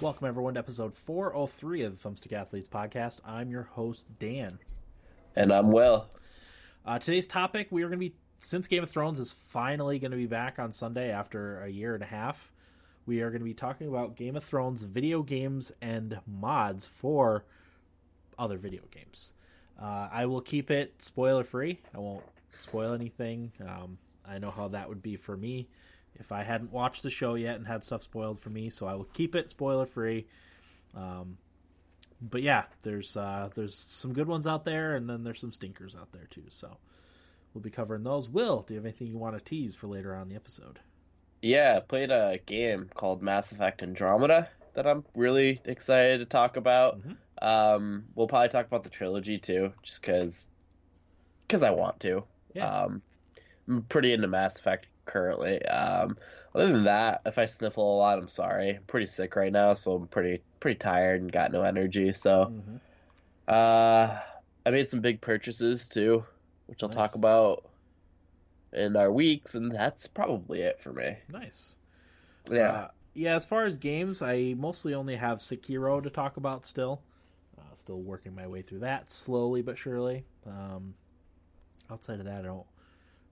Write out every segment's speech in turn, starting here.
Welcome, everyone, to episode 403 of the Thumbstick Athletes podcast. I'm your host, Dan. And I'm well. Uh, today's topic, we are going to be, since Game of Thrones is finally going to be back on Sunday after a year and a half, we are going to be talking about Game of Thrones video games and mods for other video games. Uh, I will keep it spoiler free. I won't spoil anything. Um, I know how that would be for me if I hadn't watched the show yet and had stuff spoiled for me. So I will keep it spoiler free. Um, but yeah, there's uh, there's some good ones out there, and then there's some stinkers out there too. So we'll be covering those. Will, do you have anything you want to tease for later on the episode? Yeah, I played a game called Mass Effect Andromeda that I'm really excited to talk about. Mhm. Um, we'll probably talk about the trilogy too, just because because I want to. Yeah. Um, I'm pretty into Mass Effect currently. Um, other than that, if I sniffle a lot, I'm sorry. I'm pretty sick right now, so I'm pretty pretty tired and got no energy. So, Mhm. uh, I made some big purchases too, which I'll Nice. talk about in our weeks, and that's probably it for me. Nice. Yeah. Uh, yeah, as far as games, I mostly only have Sekiro to talk about still. Uh, still working my way through that slowly but surely. Um, outside of that, I don't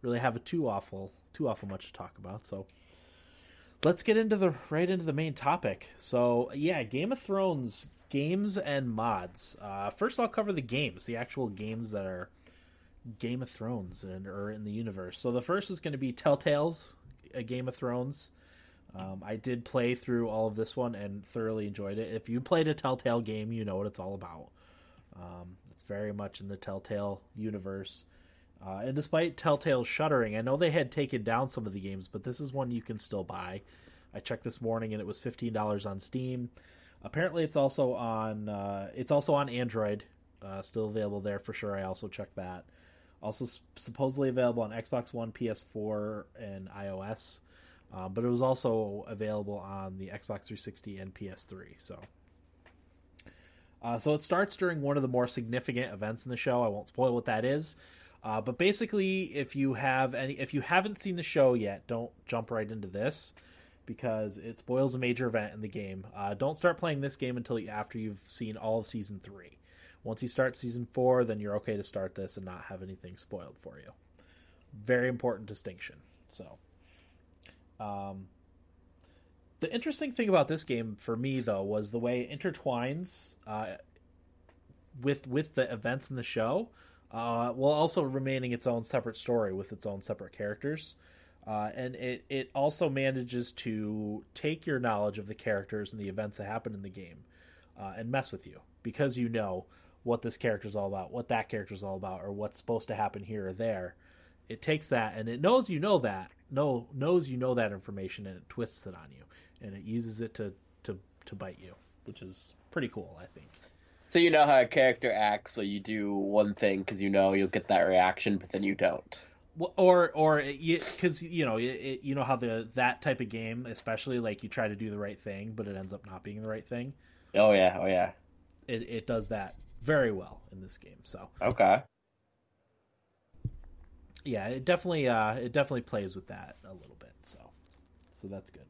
really have a too awful too awful much to talk about. So let's get into the right into the main topic. So yeah, Game of Thrones games and mods. Uh, first, I'll cover the games, the actual games that are Game of Thrones and are in the universe. So the first is going to be Telltale's a Game of Thrones. Um, I did play through all of this one and thoroughly enjoyed it. If you played a Telltale game, you know what it's all about. Um, it's very much in the Telltale universe. Uh, and despite Telltale shuttering, I know they had taken down some of the games, but this is one you can still buy. I checked this morning and it was fifteen dollars on Steam. Apparently, it's also on uh, it's also on Android, uh, still available there for sure. I also checked that. Also, supposedly available on Xbox One, PS4, and iOS. Uh, but it was also available on the Xbox 360 and PS3. So, uh, so it starts during one of the more significant events in the show. I won't spoil what that is. Uh, but basically, if you have any, if you haven't seen the show yet, don't jump right into this because it spoils a major event in the game. Uh, don't start playing this game until you, after you've seen all of season three. Once you start season four, then you're okay to start this and not have anything spoiled for you. Very important distinction. So, um, the interesting thing about this game for me though was the way it intertwines uh, with with the events in the show, uh, while also remaining its own separate story with its own separate characters. Uh, and it, it also manages to take your knowledge of the characters and the events that happen in the game uh, and mess with you because you know what this character's all about, what that character's all about, or what's supposed to happen here or there. It takes that and it knows you know that, know knows you know that information, and it twists it on you, and it uses it to to to bite you, which is pretty cool, I think. So you know how a character acts, so you do one thing because you know you'll get that reaction, but then you don't. Well, or or because you know it, it, you know how the that type of game, especially like you try to do the right thing, but it ends up not being the right thing. Oh yeah, oh yeah. It it does that very well in this game. So Okay. Yeah, it definitely uh it definitely plays with that a little bit. So so that's good.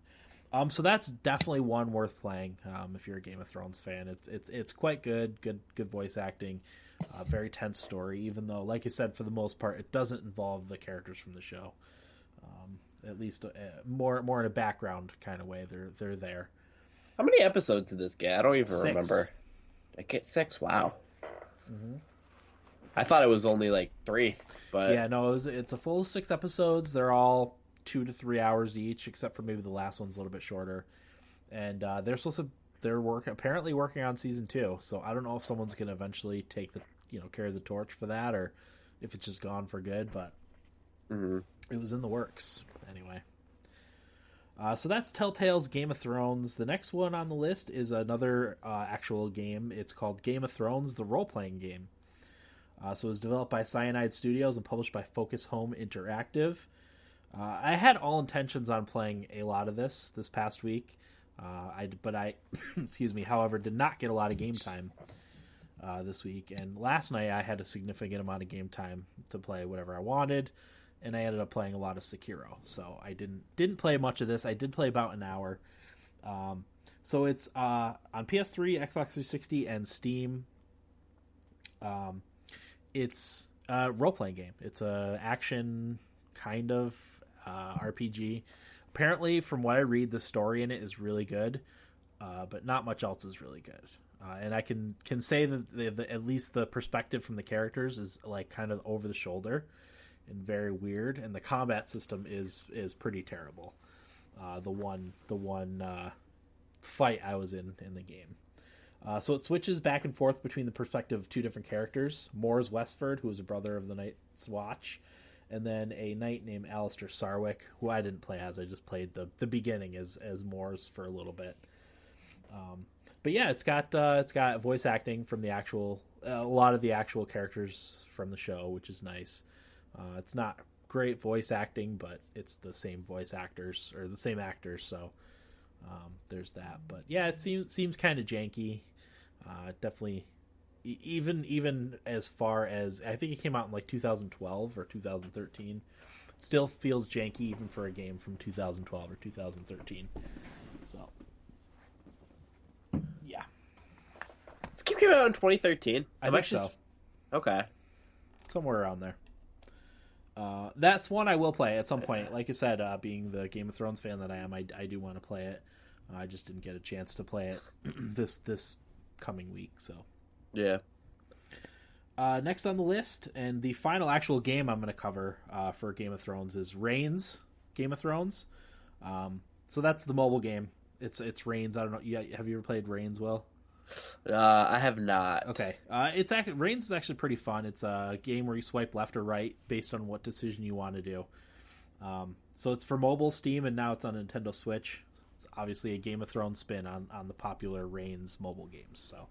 Um, so that's definitely one worth playing. Um, if you're a Game of Thrones fan, it's it's it's quite good. Good good voice acting. Uh, very tense story. Even though, like I said, for the most part, it doesn't involve the characters from the show. Um, at least uh, more more in a background kind of way. They're they're there. How many episodes did this get? I don't even Six. remember. I get six. Wow. Mhm. I thought it was only like three, but yeah, no, it was, it's a full six episodes. They're all two to three hours each, except for maybe the last one's a little bit shorter. And uh, they're supposed to they're work apparently working on season two. So I don't know if someone's gonna eventually take the you know carry the torch for that or if it's just gone for good. But Mhm. it was in the works anyway. Uh, so that's Telltale's Game of Thrones. The next one on the list is another uh, actual game. It's called Game of Thrones, the role playing game. Uh, so it was developed by Cyanide Studios and published by Focus Home Interactive. Uh, I had all intentions on playing a lot of this this past week, uh, I but I, excuse me, however, did not get a lot of game time. uh, this week. And last night I had a significant amount of game time to play whatever I wanted, and I ended up playing a lot of Sekiro. So I didn't didn't play much of this. I did play about an hour. Um, so it's uh, on PS3, Xbox 360, and Steam. Um, it's a role playing game. It's a action kind of uh, RPG. Apparently, from what I read, the story in it is really good, uh, but not much else is really good. Uh, and I can can say that the, the, at least the perspective from the characters is like kind of over the shoulder and very weird, and the combat system is is pretty terrible. Uh, the one the one uh, fight I was in in the game. Uh, so it switches back and forth between the perspective of two different characters: Mors Westford, who is a brother of the Night's Watch, and then a knight named Alester Sarwyck, who I didn't play as. I just played the the beginning as as Mors for a little bit. Um, but yeah, it's got uh, it's got voice acting from the actual uh, a lot of the actual characters from the show, which is nice. Uh, it's not great voice acting, but it's the same voice actors or the same actors, so um, there's that. But yeah, it seems seems kind of janky. Uh, definitely, even even as far as I think it came out in like 2012 or 2013. Still feels janky even for a game from 2012 or 2013. So yeah, This game came out in 2013. I I'm think actually- so. Okay. somewhere around there. Uh, that's one I will play at some point. Like I said, uh, being the Game of Thrones fan that I am, I, I do want to play it. I just didn't get a chance to play it this this coming week. So Yeah. uh, next on the list, and the final actual game I'm going to cover uh, for Game of Thrones is Reigns Game of Thrones. Um, so that's the mobile game. It's it's Reigns. I don't know. Yeah, have you ever played Reigns? Will? Uh, I have not. Okay. Uh, it's actually Reigns is actually pretty fun. It's a game where you swipe left or right based on what decision you want to do. Um, so it's for mobile, Steam, and now it's on Nintendo Switch. It's obviously a Game of Thrones spin on on the popular Reigns mobile games. So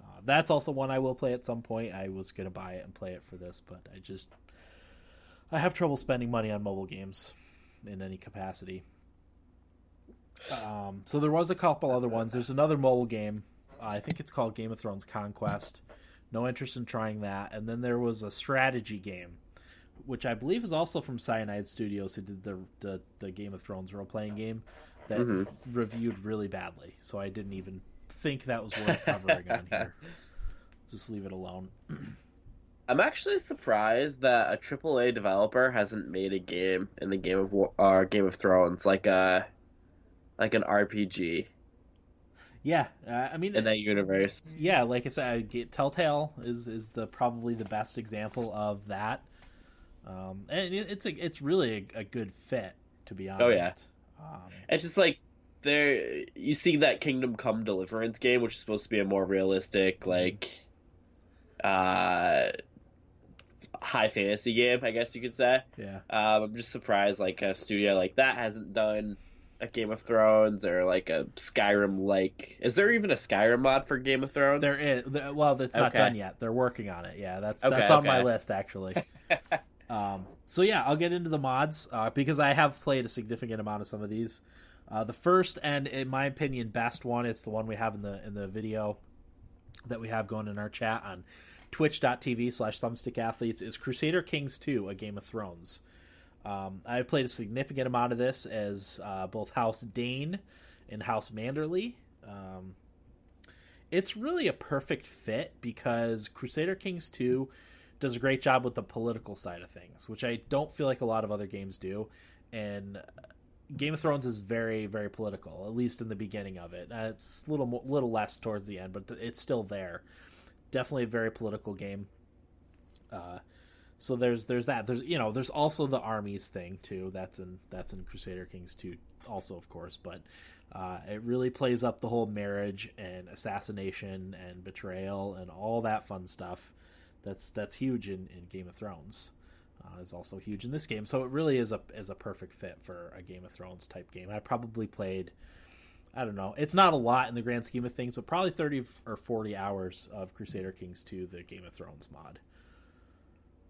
uh, that's also one I will play at some point. I was gonna buy it and play it for this, but I just I have trouble spending money on mobile games in any capacity. Um, so there was a couple other ones. There's another mobile game. Uh, I think it's called Game of Thrones Conquest. No interest in trying that. And then there was a strategy game, which I believe is also from Cyanide Studios, who did the the, the Game of Thrones role playing game that Mhm. reviewed really badly. So I didn't even think that was worth covering on here. Just leave it alone. I'm actually surprised that a AAA developer hasn't made a game in the Game of War, uh, Game of Thrones like a like an RPG Yeah, uh, I mean, in that universe. yeah, like I said, I Telltale is is the probably the best example of that. Um, and it, it's a it's really a, a good fit, to be honest. Oh, yeah. Um, It's just like there you see that Kingdom Come Deliverance game, which is supposed to be a more realistic, like uh high fantasy game, I guess you could say. yeah. Um, I'm just surprised like a studio like that hasn't done a Game of Thrones or like a Skyrim like. Is there even a Skyrim mod for Game of Thrones? There is well, it's not Okay. done yet. They're working on it. Yeah, that's Okay, that's on my list actually. um, so yeah, I'll get into the mods uh, because I have played a significant amount of some of these. Uh, the first and in my opinion best one, it's the one we have in the in the video that we have going in our chat on twitch.tv slash thumbstick athletes is Crusader Kings 2, a Game of Thrones. Um, I've played a significant amount of this as uh, both House Dayne and House Manderley. Um, it's really a perfect fit because Crusader Kings 2 does a great job with the political side of things, which I don't feel like a lot of other games do. And Game of Thrones is very, very political, at least in the beginning of it. Uh, it's a little little less towards the end, but th- it's still there. Definitely a very political game. Uh, so there's there's that. There's you know there's also the armies thing too. That's in that's in Crusader Kings 2 also of course, but uh, it really plays up the whole marriage and assassination and betrayal and all that fun stuff. That's that's huge in, in Game of Thrones. Uh, is also huge in this game, so it really is a is a perfect fit for a Game of Thrones type game. I probably played, I don't know, it's not a lot in the grand scheme of things, but probably thirty or forty hours of Crusader Kings 2, the Game of Thrones mod.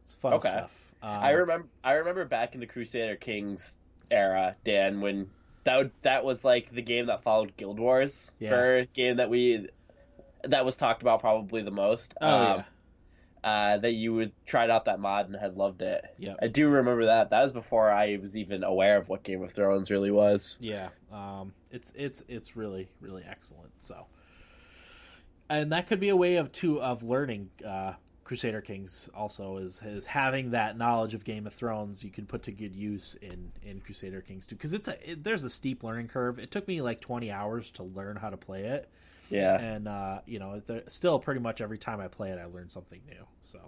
It's fun Okay. stuff. Um, I remember. I remember back in the Crusader Kings era, Dan, when that would, that was like the game that followed Guild Wars Yeah. for game that we that was talked about probably the most. Oh um, uh, that you would tried out that mod and had loved it. yeah, I do remember that. That was before I was even aware of what Game of Thrones really was. yeah. Um, it's it's it's really really excellent. So, and that could be a way of two of learning. Uh, Crusader Kings also is is having that knowledge of Game of Thrones you can put to good use in in Crusader Kings too because it's a it, there's a steep learning curve. It took me like 20 hours to learn how to play it, Yeah. and uh, you know, still pretty much every time I play it, I learn something new. So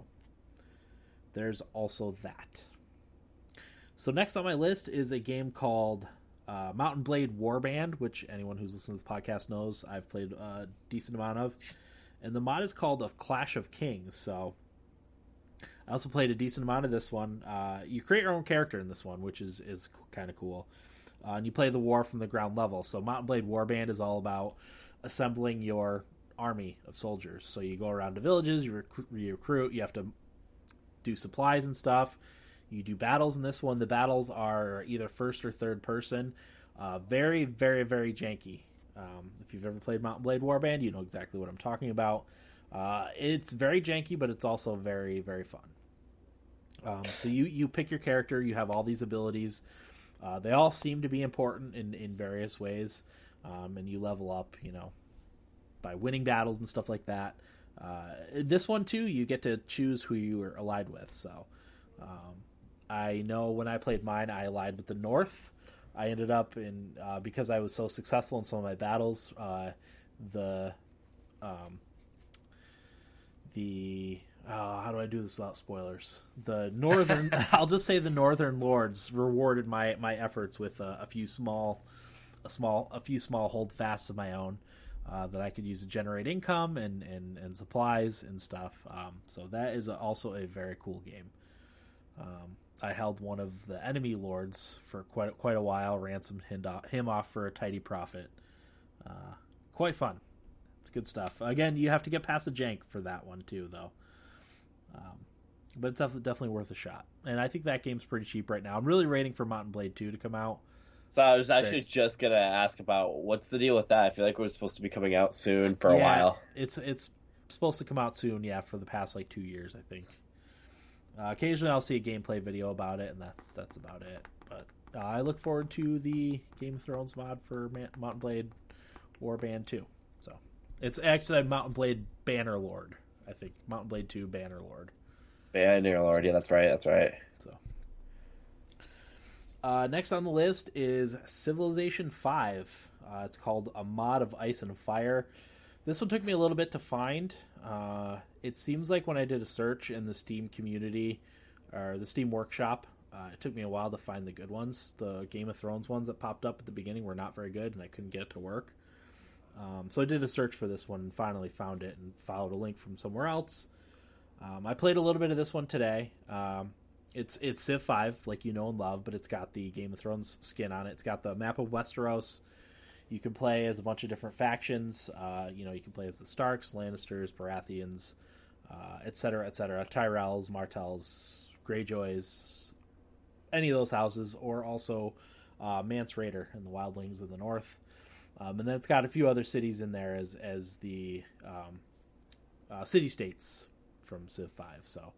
there's also that. So next on my list is a game called uh, Mount & Blade Warband, which anyone who's listening to this podcast knows I've played a decent amount of, and the mod is called a Clash of Kings. So I also played a decent amount of this one. Uh, you create your own character in this one, which is is kind of cool. Uh, and you play the war from the ground level. So Mount & Blade Warband is all about assembling your army of soldiers. So you go around to villages, you, recruit, you recruit, you have to do supplies and stuff. You do battles in this one. The battles are either first or third person. Uh, very, very, very janky. Um, if you've ever played Mount & Blade Warband, you know exactly what I'm talking about. Uh, it's very janky, but it's also very, very fun. Um, so you you pick your character. You have all these abilities. Uh, they all seem to be important in in various ways, um, and you level up. You know, by winning battles and stuff like that. Uh, this one too, you get to choose who you are allied with. So, um, I know when I played mine, I allied with the North. I ended up in uh, because I was so successful in some of my battles. Uh, the um, the uh, how do I do this without spoilers? The northern, I'll just say the northern lords rewarded my my efforts with a, a few small, a small, a few small holdfasts of my own uh, that I could use to generate income and and, and supplies and stuff. Um, so that is also a very cool game. Um, I held one of the enemy lords for quite quite a while, ransomed him off, for a tidy profit. Uh, quite fun. It's good stuff. Again, you have to get past the jank for that one too, though. Um, but it's definitely worth a shot. And I think that game's pretty cheap right now. I'm really waiting for Mount & Blade 2 to come out. So I was actually Thanks. just gonna ask about what's the deal with that. I feel like it was supposed to be coming out soon for a Yeah, while. It's it's supposed to come out soon. Yeah, for the past like two years, I think. Uh, occasionally, I'll see a gameplay video about it, and that's that's about it. But uh, I look forward to the Game of Thrones mod for Ma- Mount & Blade Warband 2. So it's actually Mount & Blade Bannerlord. I think Mount & Blade 2 Bannerlord. Banner Lord, yeah, that's right, that's right. Uh, next on the list is Civilization Five. Uh, it's called a mod of Ice and Fire. This one took me a little bit to find. Uh, it seems like when I did a search in the Steam community or the Steam Workshop, uh, it took me a while to find the good ones. The Game of Thrones ones that popped up at the beginning were not very good, and I couldn't get it to work. Um, so I did a search for this one and finally found it and followed a link from somewhere else. Um, I played a little bit of this one today. Um, it's it's Civ Five, like you know and love, but it's got the Game of Thrones skin on it. It's got the map of Westeros. You can play as a bunch of different factions. Uh, you know, you can play as the Starks, Lannisters, Baratheons, uh, etc. et. Tyrells, Martells, Greyjoys, any of those houses, or also uh, Mance Rayder and the Wildlings of the North. Um, and then it's got a few other cities in there as as the um, uh, city states from Civ Five. So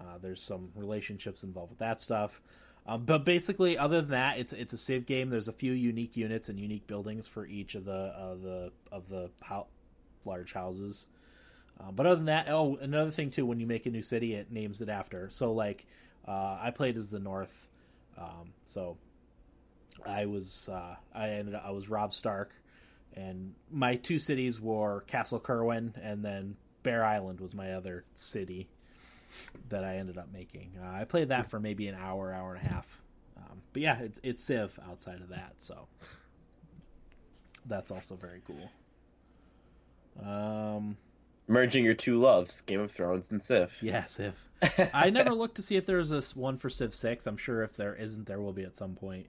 uh, there's some relationships involved with that stuff. Um, but basically, other than that, it's it's a Civ game. There's a few unique units and unique buildings for each of the of the of the ho- large houses. Uh, but other than that, oh, another thing too, when you make a new city, it names it after. So like, uh, I played as the North, um, so I was uh, I ended up, I was Robb Stark, and my two cities were Castle Cerwyn and then Bear Island was my other city that I ended up making. Uh, I played that for maybe an hour, hour and a half. Um, but yeah, it's it's Civ outside of that, so that's also very cool. Um, Merging your two loves, Game of Thrones and Civ. yeah, Civ. I never looked to see if there's this one for Civ Six. I'm sure if there isn't, there will be at some point.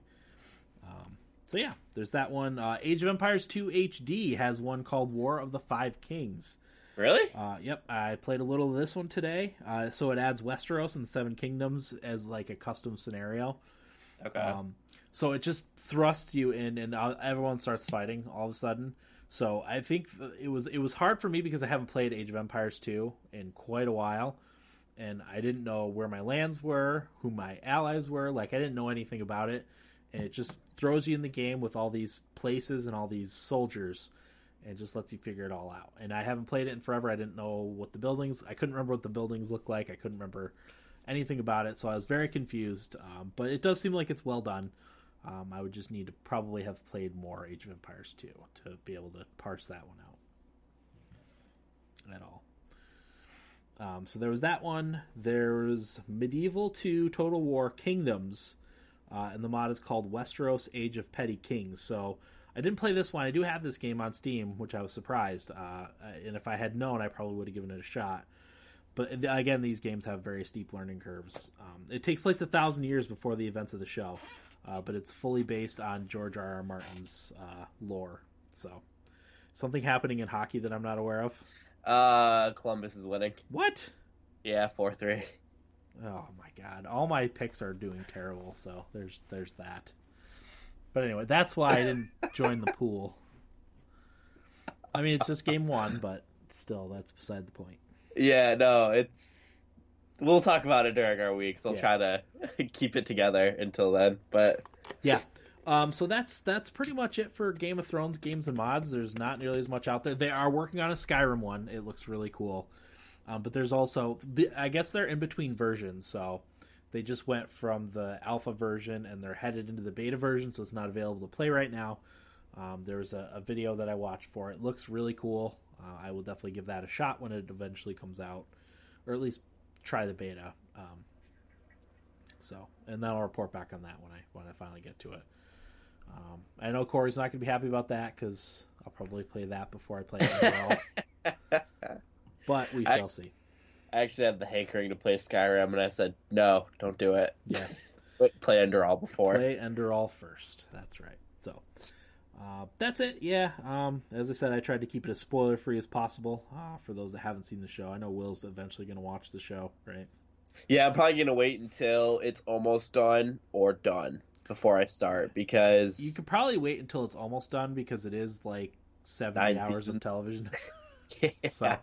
Um, so yeah, there's that one. Uh, Age of Empires 2 HD has one called War of the Five Kings. Really? Uh, yep, I played a little of this one today. Uh, so it adds Westeros and the Seven Kingdoms as like a custom scenario. Okay. Um, so it just thrusts you in, and uh, everyone starts fighting all of a sudden. So I think it was it was hard for me because I haven't played Age of Empires 2 in quite a while and I didn't know where my lands were, who my allies were, like I didn't know anything about it. And it just throws you in the game with all these places and all these soldiers and just lets you figure it all out. And I haven't played it in forever. I didn't know what the buildings. I couldn't remember what the buildings looked like. I couldn't remember anything about it, so I was very confused. Um, but it does seem like it's well done. Um, I would just need to probably have played more Age of Empires 2 to be able to parse that one out at all. Um, so there was that one. There's Medieval 2 Total War Kingdoms, uh, and the mod is called Westeros Age of Petty Kings. So I didn't play this one. I do have this game on Steam, which I was surprised. Uh, and if I had known, I probably would have given it a shot. But again, these games have very steep learning curves. Um, it takes place a thousand years before the events of the show uh, but it's fully based on George R. R. Martin's uh, lore. So, something happening in hockey that I'm not aware of. Uh, Columbus is winning. What? Yeah, four three. Oh my god! All my picks are doing terrible. So there's there's that. But anyway, that's why I didn't join the pool. I mean, it's just game one, but still, that's beside the point. Yeah, no, it's we'll talk about it during our weeks. I'll yeah. try to keep it together until then. But yeah. Um, so that's that's pretty much it for Game of Thrones games and mods. There's not nearly as much out there. They are working on a Skyrim one. It looks really cool. Um, but there's also, I guess they're in between versions. So they just went from the alpha version and they're headed into the beta version, so it's not available to play right now. Um, there's a, a, video that I watched for it. it looks really cool. Uh, I will definitely give that a shot when it eventually comes out, or at least try the beta. Um, so, and then I'll report back on that when I when I finally get to it. Um, I know Corey's not going to be happy about that because I'll probably play that before I play it. but we shall I, see. I actually had the hankering to play Skyrim, and I said, "No, don't do it." Yeah, play Enderal before. Play Enderal first. That's right. So, uh, that's it. Yeah. Um, as I said, I tried to keep it as spoiler free as possible uh, for those that haven't seen the show. I know Will's eventually going to watch the show, right? Yeah, I'm probably going to wait until it's almost done or done before I start because you could probably wait until it's almost done because it is like 70 hours seasons. of television. yeah. So.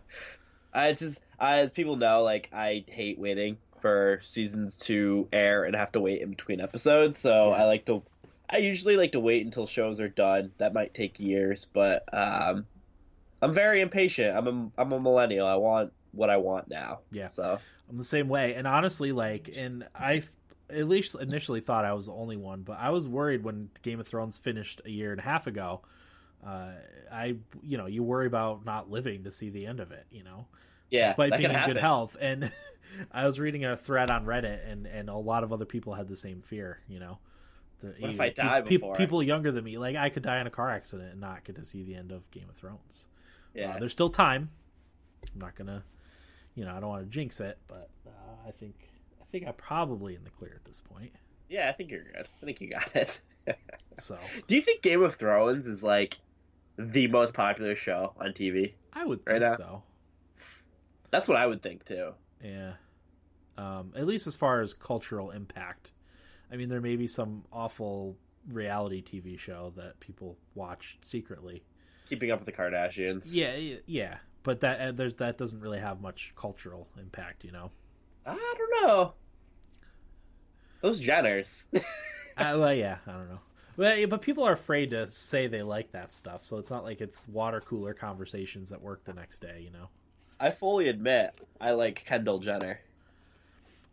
I just as people know, like I hate waiting for seasons to air and have to wait in between episodes. So yeah. I like to I usually like to wait until shows are done. That might take years, but um, I'm very impatient. I'm a I'm a millennial. I want what I want now. Yeah. So I'm the same way. And honestly, like, and I at least initially thought I was the only one, but I was worried when Game of Thrones finished a year and a half ago. Uh, I, you know, you worry about not living to see the end of it. You know, yeah, despite being in happen. good health. And I was reading a thread on Reddit, and and a lot of other people had the same fear. You know. The, what if I die pe- before? People younger than me, like I could die in a car accident and not get to see the end of Game of Thrones. Yeah, uh, there's still time. I'm not gonna, you know, I don't want to jinx it, but uh, I think I think I'm probably in the clear at this point. Yeah, I think you're good. I think you got it. so, do you think Game of Thrones is like the most popular show on TV? I would think right so. That's what I would think too. Yeah. Um, at least as far as cultural impact. I mean, there may be some awful reality TV show that people watch secretly. Keeping Up with the Kardashians. Yeah, yeah, but that uh, there's that doesn't really have much cultural impact, you know. I don't know. Those Jenners. uh, well, yeah, I don't know. But, but people are afraid to say they like that stuff, so it's not like it's water cooler conversations at work the next day, you know. I fully admit I like Kendall Jenner.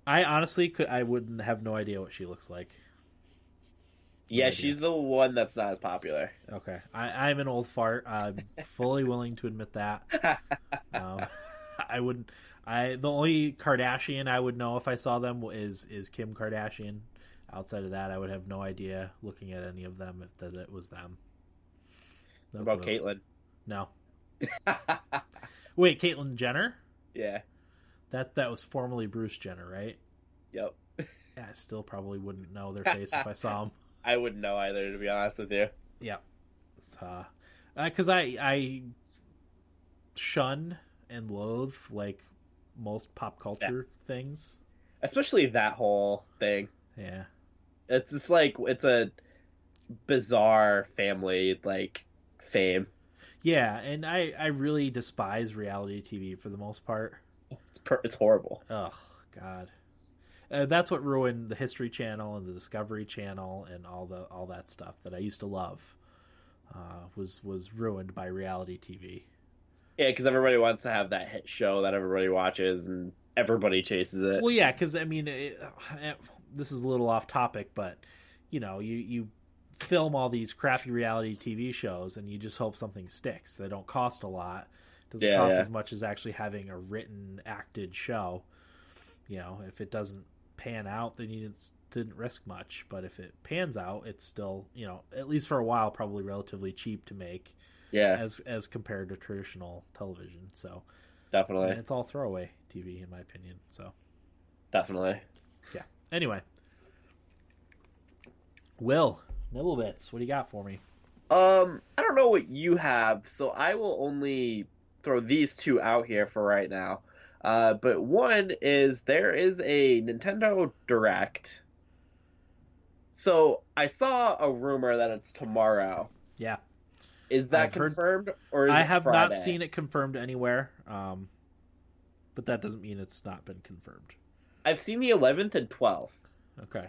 I honestly could. I wouldn't have no idea what she looks like. No yeah, idea. she's the one that's not as popular. Okay, I, am an old fart. I'm fully willing to admit that. Um, I wouldn't. I the only Kardashian I would know if I saw them is is Kim Kardashian. Outside of that, I would have no idea looking at any of them if that it was them. No about Caitlyn? No. Wait, Caitlyn Jenner? Yeah. That that was formerly Bruce Jenner, right? Yep. yeah, I still probably wouldn't know their face if I saw them. I wouldn't know either, to be honest with you. Yeah. Because uh, uh, I I shun and loathe like most pop culture yeah. things, especially that whole thing. Yeah. It's just like it's a bizarre family like fame. Yeah, and I I really despise reality TV for the most part. It's per- it's horrible. Oh God, uh, that's what ruined the History Channel and the Discovery Channel and all the all that stuff that I used to love. Uh, was was ruined by reality TV. Yeah, because everybody wants to have that hit show that everybody watches and everybody chases it. Well, yeah, because I mean, it, it, this is a little off topic, but you know, you you film all these crappy reality TV shows and you just hope something sticks. They don't cost a lot. Doesn't Yeah, cost yeah. as much as actually having a written, acted show. You know, if it doesn't pan out, then you didn't, didn't risk much. But if it pans out, it's still, you know, at least for a while, probably relatively cheap to make yeah, as as compared to traditional television. So definitely, and it's all throwaway TV, in my opinion. So definitely. Anyway, Will Nibblebits, what do you got for me? Um, I don't know what you have, so I will only throw these two out here for right now. Uh, but one is there is a Nintendo Direct. So I saw a rumor that it's tomorrow. Yeah. Is that I've heard- confirmed or is I have Friday? not seen it confirmed anywhere, um, but that doesn't mean it's not been confirmed. I've seen the 11th and 12th. Okay.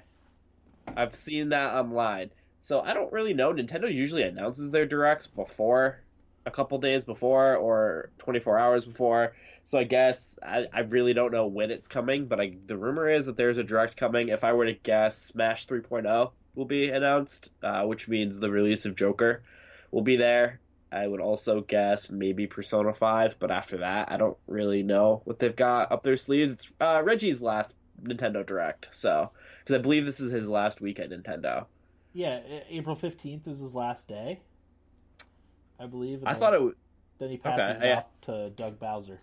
I've seen that online. So I don't really know. Nintendo usually announces their directs before, a couple days before, or 24 hours before. So I guess I, I really don't know when it's coming, but I, the rumor is that there's a direct coming. If I were to guess, Smash 3.0 will be announced, uh, which means the release of Joker will be there. I would also guess maybe Persona 5, but after that, I don't really know what they've got up their sleeves. It's uh, Reggie's last Nintendo Direct, so because I believe this is his last week at Nintendo. Yeah, April fifteenth is his last day, I believe. I then- thought it was Then he passes okay, yeah. off to Doug Bowser.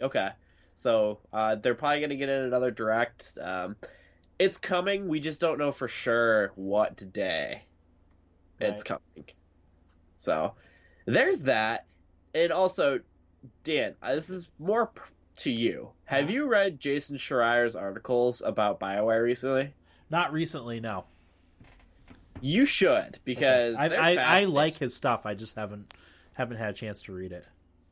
okay. So uh, they're probably gonna get in another Direct. Um, it's coming. We just don't know for sure what day it's coming. So there's that, and also, Dan, uh, this is more to you. Have you read Jason Schreier's articles about Bioware recently? Not recently, no. You should because I I, I like his stuff. I just haven't haven't had a chance to read it.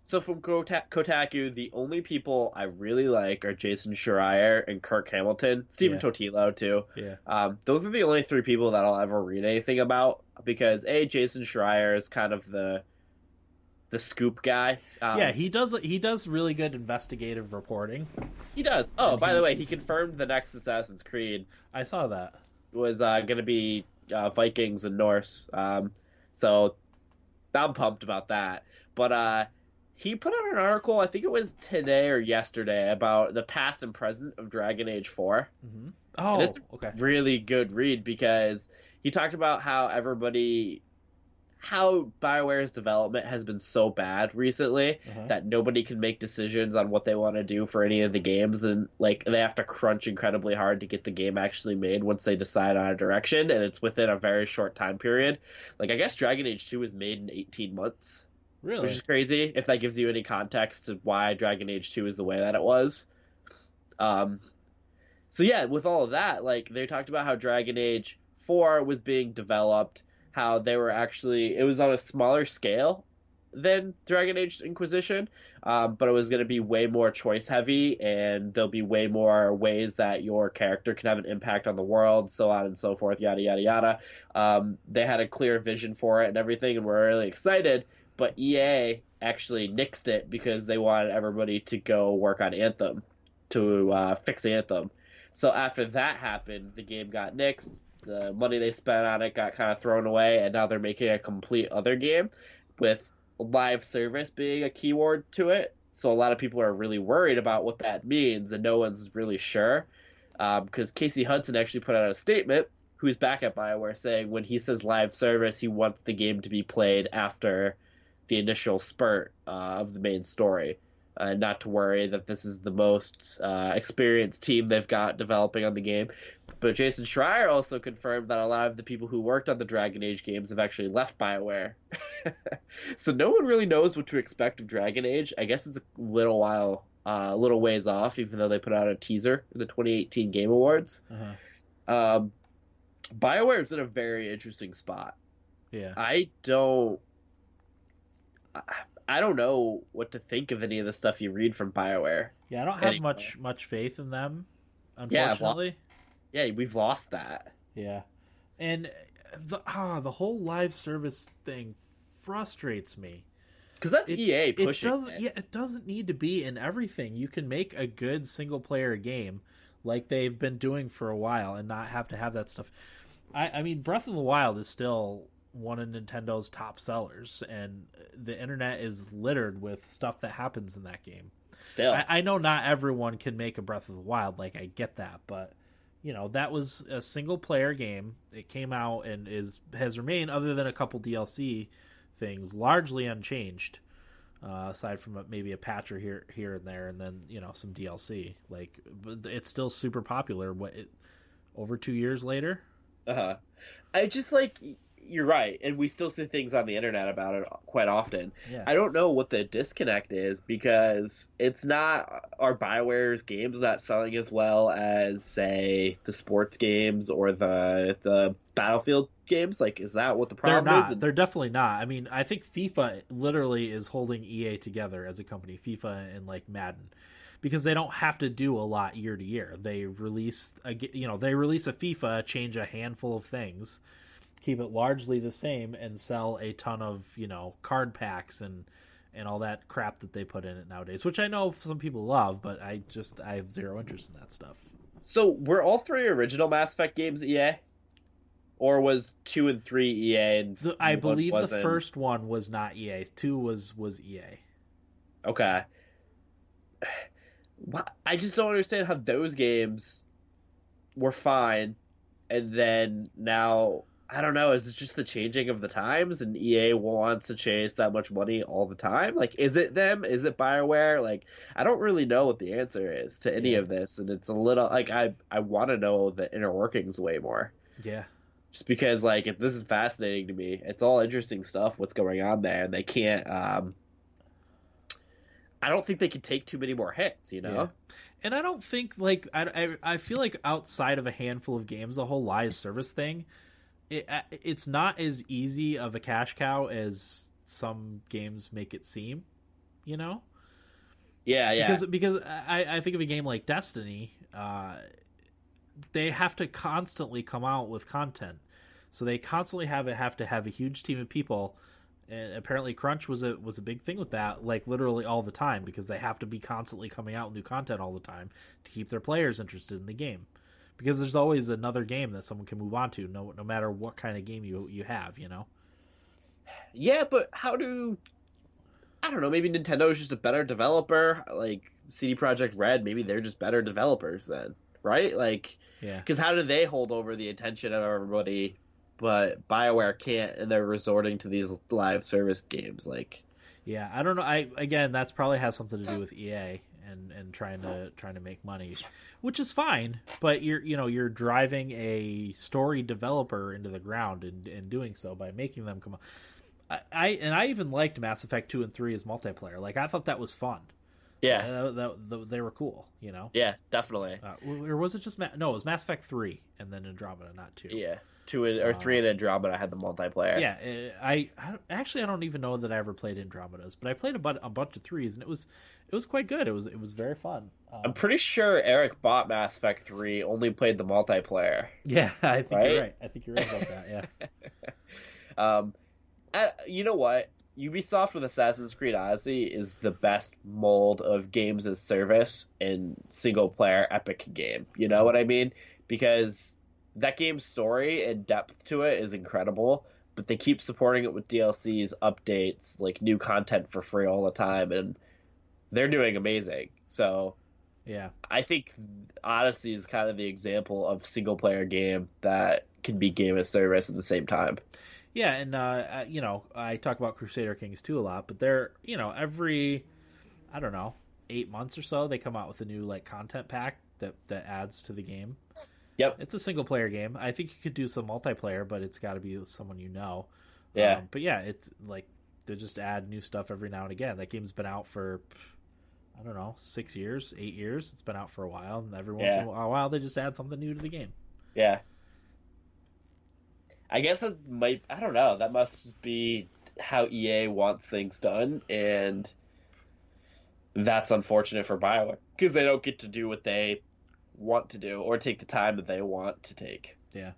So from Kotaku, the only people I really like are Jason Schreier and Kirk Hamilton, Stephen Yeah. Totilo too. Yeah. Um, those are the only three people that I'll ever read anything about because a Jason Schreier is kind of the the scoop guy. Um, yeah, he does he does really good investigative reporting. he does. Oh, and by he- the way, he confirmed the next Assassin's Creed I saw that. was uh, going to be uh, Vikings and Norse. Um, so I'm pumped about that. But uh, he put out an article, I think it was today or yesterday, about the past and present of Dragon Age 4. hmm Oh, it's- okay. Really good read because he talked about how everybody, how Bioware's development has been so bad recently Uh-huh. that nobody can make decisions on what they want to do for any of the games and like they have to crunch incredibly hard to get the game actually made once they decide on a direction and it's within a very short time period like i guess dragon age 2 was made in 18 months Really? which is crazy if that gives you any context to why dragon age 2 is the way that it was um so yeah with all of that like they talked about how dragon age 4 was being developed how they were actually it was on a smaller scale than Dragon Age Inquisition, um, but it was going to be way more choice heavy, and there'll be way more ways that your character can have an impact on the world, so on and so forth, yada yada yada. Um, they had a clear vision for it and everything, and we're really excited. But EA actually nixed it because they wanted everybody to go work on Anthem to uh, fix Anthem. So after that happened, the game got nixed. The money they spent on it got kind of thrown away, and now they're making a complete other game with live service being a keyword to it. So a lot of people are really worried about what that means, and no one's really sure. Because Casey Hudson actually put out a statement, who's back at Bioware, saying when he says live service, he wants the game to be played after the initial spurt uh, of the main story. Uh, not to worry that this is the most uh, experienced team they've got developing on the game. But Jason Schreier also confirmed that a lot of the people who worked on the Dragon Age games have actually left BioWare. so no one really knows what to expect of Dragon Age. I guess it's a little while, uh, a little ways off, even though they put out a teaser in the 2018 Game Awards. Uh-huh. Um, BioWare is in a very interesting spot. Yeah. I don't. I don't know what to think of any of the stuff you read from Bioware. Yeah, I don't have anymore. much much faith in them. Unfortunately. Yeah, yeah, we've lost that. Yeah, and the ah the whole live service thing frustrates me because that's it, EA pushing. It doesn't. It. Yeah, it doesn't need to be in everything. You can make a good single player game like they've been doing for a while and not have to have that stuff. I, I mean, Breath of the Wild is still one of Nintendo's top sellers, and the internet is littered with stuff that happens in that game. Still, I, I know not everyone can make a Breath of the Wild. Like I get that, but you know that was a single player game. It came out and is has remained, other than a couple DLC things, largely unchanged. Uh, aside from maybe a patch or here here and there, and then you know some DLC. Like it's still super popular. What it, over two years later? Uh huh. I just like you're right, and we still see things on the internet about it quite often. Yeah. I don't know what the disconnect is because it's not our Bioware's games not selling as well as say the sports games or the the Battlefield games. Like, is that what the problem They're not. is? They're definitely not. I mean, I think FIFA literally is holding EA together as a company. FIFA and like Madden because they don't have to do a lot year to year. They release a you know they release a FIFA, change a handful of things, keep it largely the same and sell a ton of you know card packs and and all that crap that they put in it nowadays which i know some people love but i just i have zero interest in that stuff. So were all three original mass effect games ea or was two and three ea and the, i believe the first one was not ea two was was ea okay. I just don't understand how those games were fine and then now I don't know. Is it just the changing of the times and EA wants to chase that much money all the time? Like, is it them? Is it Bioware? Like, I don't really know what the answer is to any yeah. of this, and it's a little like I I want to know the inner workings way more. Yeah. Just because like if this is fascinating to me, it's all interesting stuff. What's going on there, and they can't. um I don't think they can take too many more hits. You know. Yeah. And I don't think like I, I I feel like outside of a handful of games, the whole live service thing it, uh, it's not as easy of a cash cow as some games make it seem. You know. Yeah, yeah. Because because I, I think of a game like Destiny, uh, they have to constantly come out with content, so they constantly have it have to have a huge team of people. And apparently, crunch was a was a big thing with that, like literally all the time, because they have to be constantly coming out with new content all the time to keep their players interested in the game because there's always another game that someone can move on to, no no matter what kind of game you you have, you know. Yeah, but how do I don't know? Maybe Nintendo is just a better developer. Like CD Projekt Red, maybe they're just better developers then, right? Like, yeah. Because how do they hold over the attention of everybody, but Bioware can't, and they're resorting to these live service games? Like, yeah, I don't know. I again, that's probably has something to do with EA and and trying to trying to make money, which is fine. But you're you know you're driving a story developer into the ground and and doing so by making them come. I, I and I even liked Mass Effect two and three as multiplayer. Like I thought that was fun. Yeah, uh, that, that, they were cool. You know. Yeah, definitely. Uh, or was it just Ma- no? It was Mass Effect three and then Andromeda, not two. Yeah, two or three in Andromeda had the multiplayer. Yeah, uh, I, I actually I don't even know that I ever played Andromedas, but I played a, bu- a bunch of threes and it was it was quite good. It was it was very fun. Um, I'm pretty sure Eric bought Mass Effect three, only played the multiplayer. Yeah, I think right? you're right. I think you're right about that. Yeah. um, I, you know what? Ubisoft with Assassin's Creed Odyssey is the best mold of games as service in single player epic game. You know what I mean? Because that game's story and depth to it is incredible, but they keep supporting it with DLCs, updates, like new content for free all the time, and they're doing amazing. So, yeah, I think Odyssey is kind of the example of single player game that can be game as service at the same time. Yeah, and uh, you know, I talk about Crusader Kings 2 a lot, but they're you know every I don't know eight months or so they come out with a new like content pack that that adds to the game. Yep. It's a single player game. I think you could do some multiplayer, but it's got to be someone you know. Yeah. Um, but yeah, it's like they just add new stuff every now and again. That game's been out for I don't know, six years, eight years. It's been out for a while, and every once yeah. in a while they just add something new to the game. Yeah. I guess that might. I don't know. That must be how EA wants things done, and that's unfortunate for Bioware because they don't get to do what they want to do or take the time that they want to take. Yeah.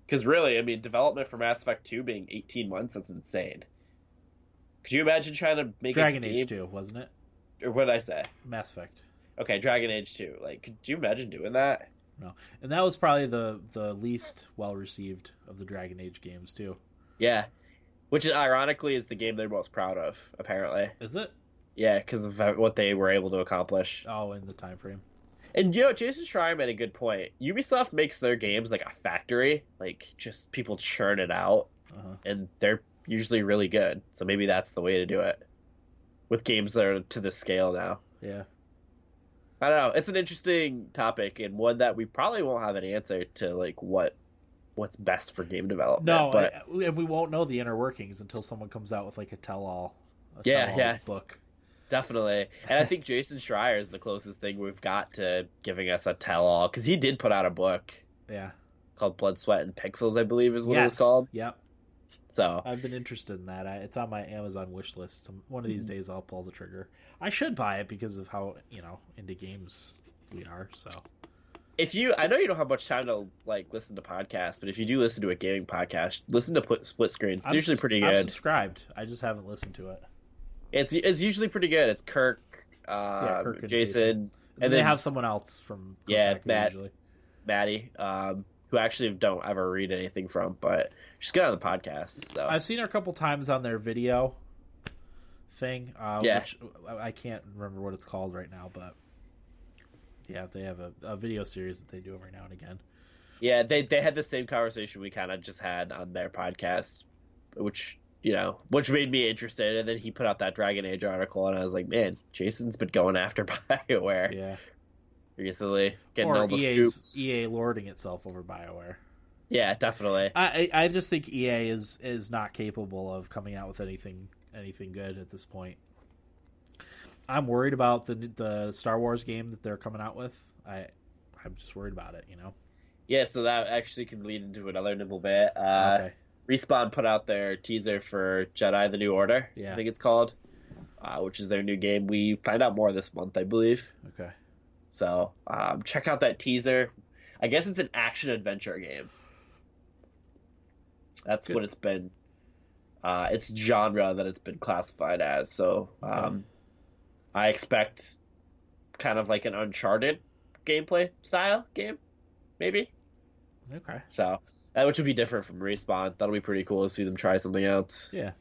Because really, I mean, development for Mass Effect 2 being 18 months, that's insane. Could you imagine trying to make Dragon a game, Age 2, wasn't it? Or what did I say? Mass Effect. Okay, Dragon Age 2. Like, could you imagine doing that? No. And that was probably the the least well received of the Dragon Age games too. Yeah. Which ironically is the game they're most proud of, apparently. Is it? Yeah, because of what they were able to accomplish. Oh, in the time frame. And you know, Jason Schreier made a good point. Ubisoft makes their games like a factory, like just people churn it out, Uh-huh. and they're usually really good. So maybe that's the way to do it with games that are to the scale now. Yeah. I don't know. It's an interesting topic and one that we probably won't have an answer to, like what what's best for game development. No, but and we won't know the inner workings until someone comes out with like a tell-all. A Yeah, tell-all yeah. Book. definitely. And I think Jason Schreier is the closest thing we've got to giving us a tell-all because he did put out a book Yeah. called Blood, Sweat, and Pixels, I believe is what it was called. Yep. So I've been interested in that. I, it's on my Amazon wish list. Some, one of these Mm-hmm. days I'll pull the trigger. I should buy it because of how you know into games we are. So if you, I know you don't have much time to like listen to podcasts, but if you do listen to a gaming podcast, listen to Put Split Screen. It's I'm usually pretty I'm good. subscribed. I just haven't listened to it. It's it's usually pretty good. It's Kirk, uh, Kirk and Jason, Jason. and they then have someone else from Yeah, Kotaku Matt. usually. Maddie, um, who actually don't ever read anything from, but she's good on the podcast. So I've seen her a couple times on their video thing. Uh, Yeah. Which I I can't remember what it's called right now, but yeah, they have a, a video series that they do every now and again. yeah, they they had the same conversation we kind of just had on their podcast, which you know, which made me interested. And then he put out that Dragon Age article, and I was like, man, Jason's been going after Bioware Yeah. Recently, getting or all the EA's, scoops. EA lording itself over BioWare. Yeah, definitely. I, I just think EA is is not capable of coming out with anything anything good at this point. I'm worried about the the Star Wars game that they're coming out with. I I'm just worried about it. You know. Yeah, so that actually can lead into another nibble bit. Uh, okay. Respawn put out their teaser for Jedi: The New Order. Yeah. I think it's called, uh, which is their new game. We find out more this month, I believe. Okay. So um, check out that teaser. I guess it's an action adventure game. That's Good. what it's been. Uh, it's genre that it's been classified as. So um, I expect kind of like an Uncharted gameplay style game, maybe. Okay. So uh, which would be different from Respawn. That'll be pretty cool to see them try something else. Yeah.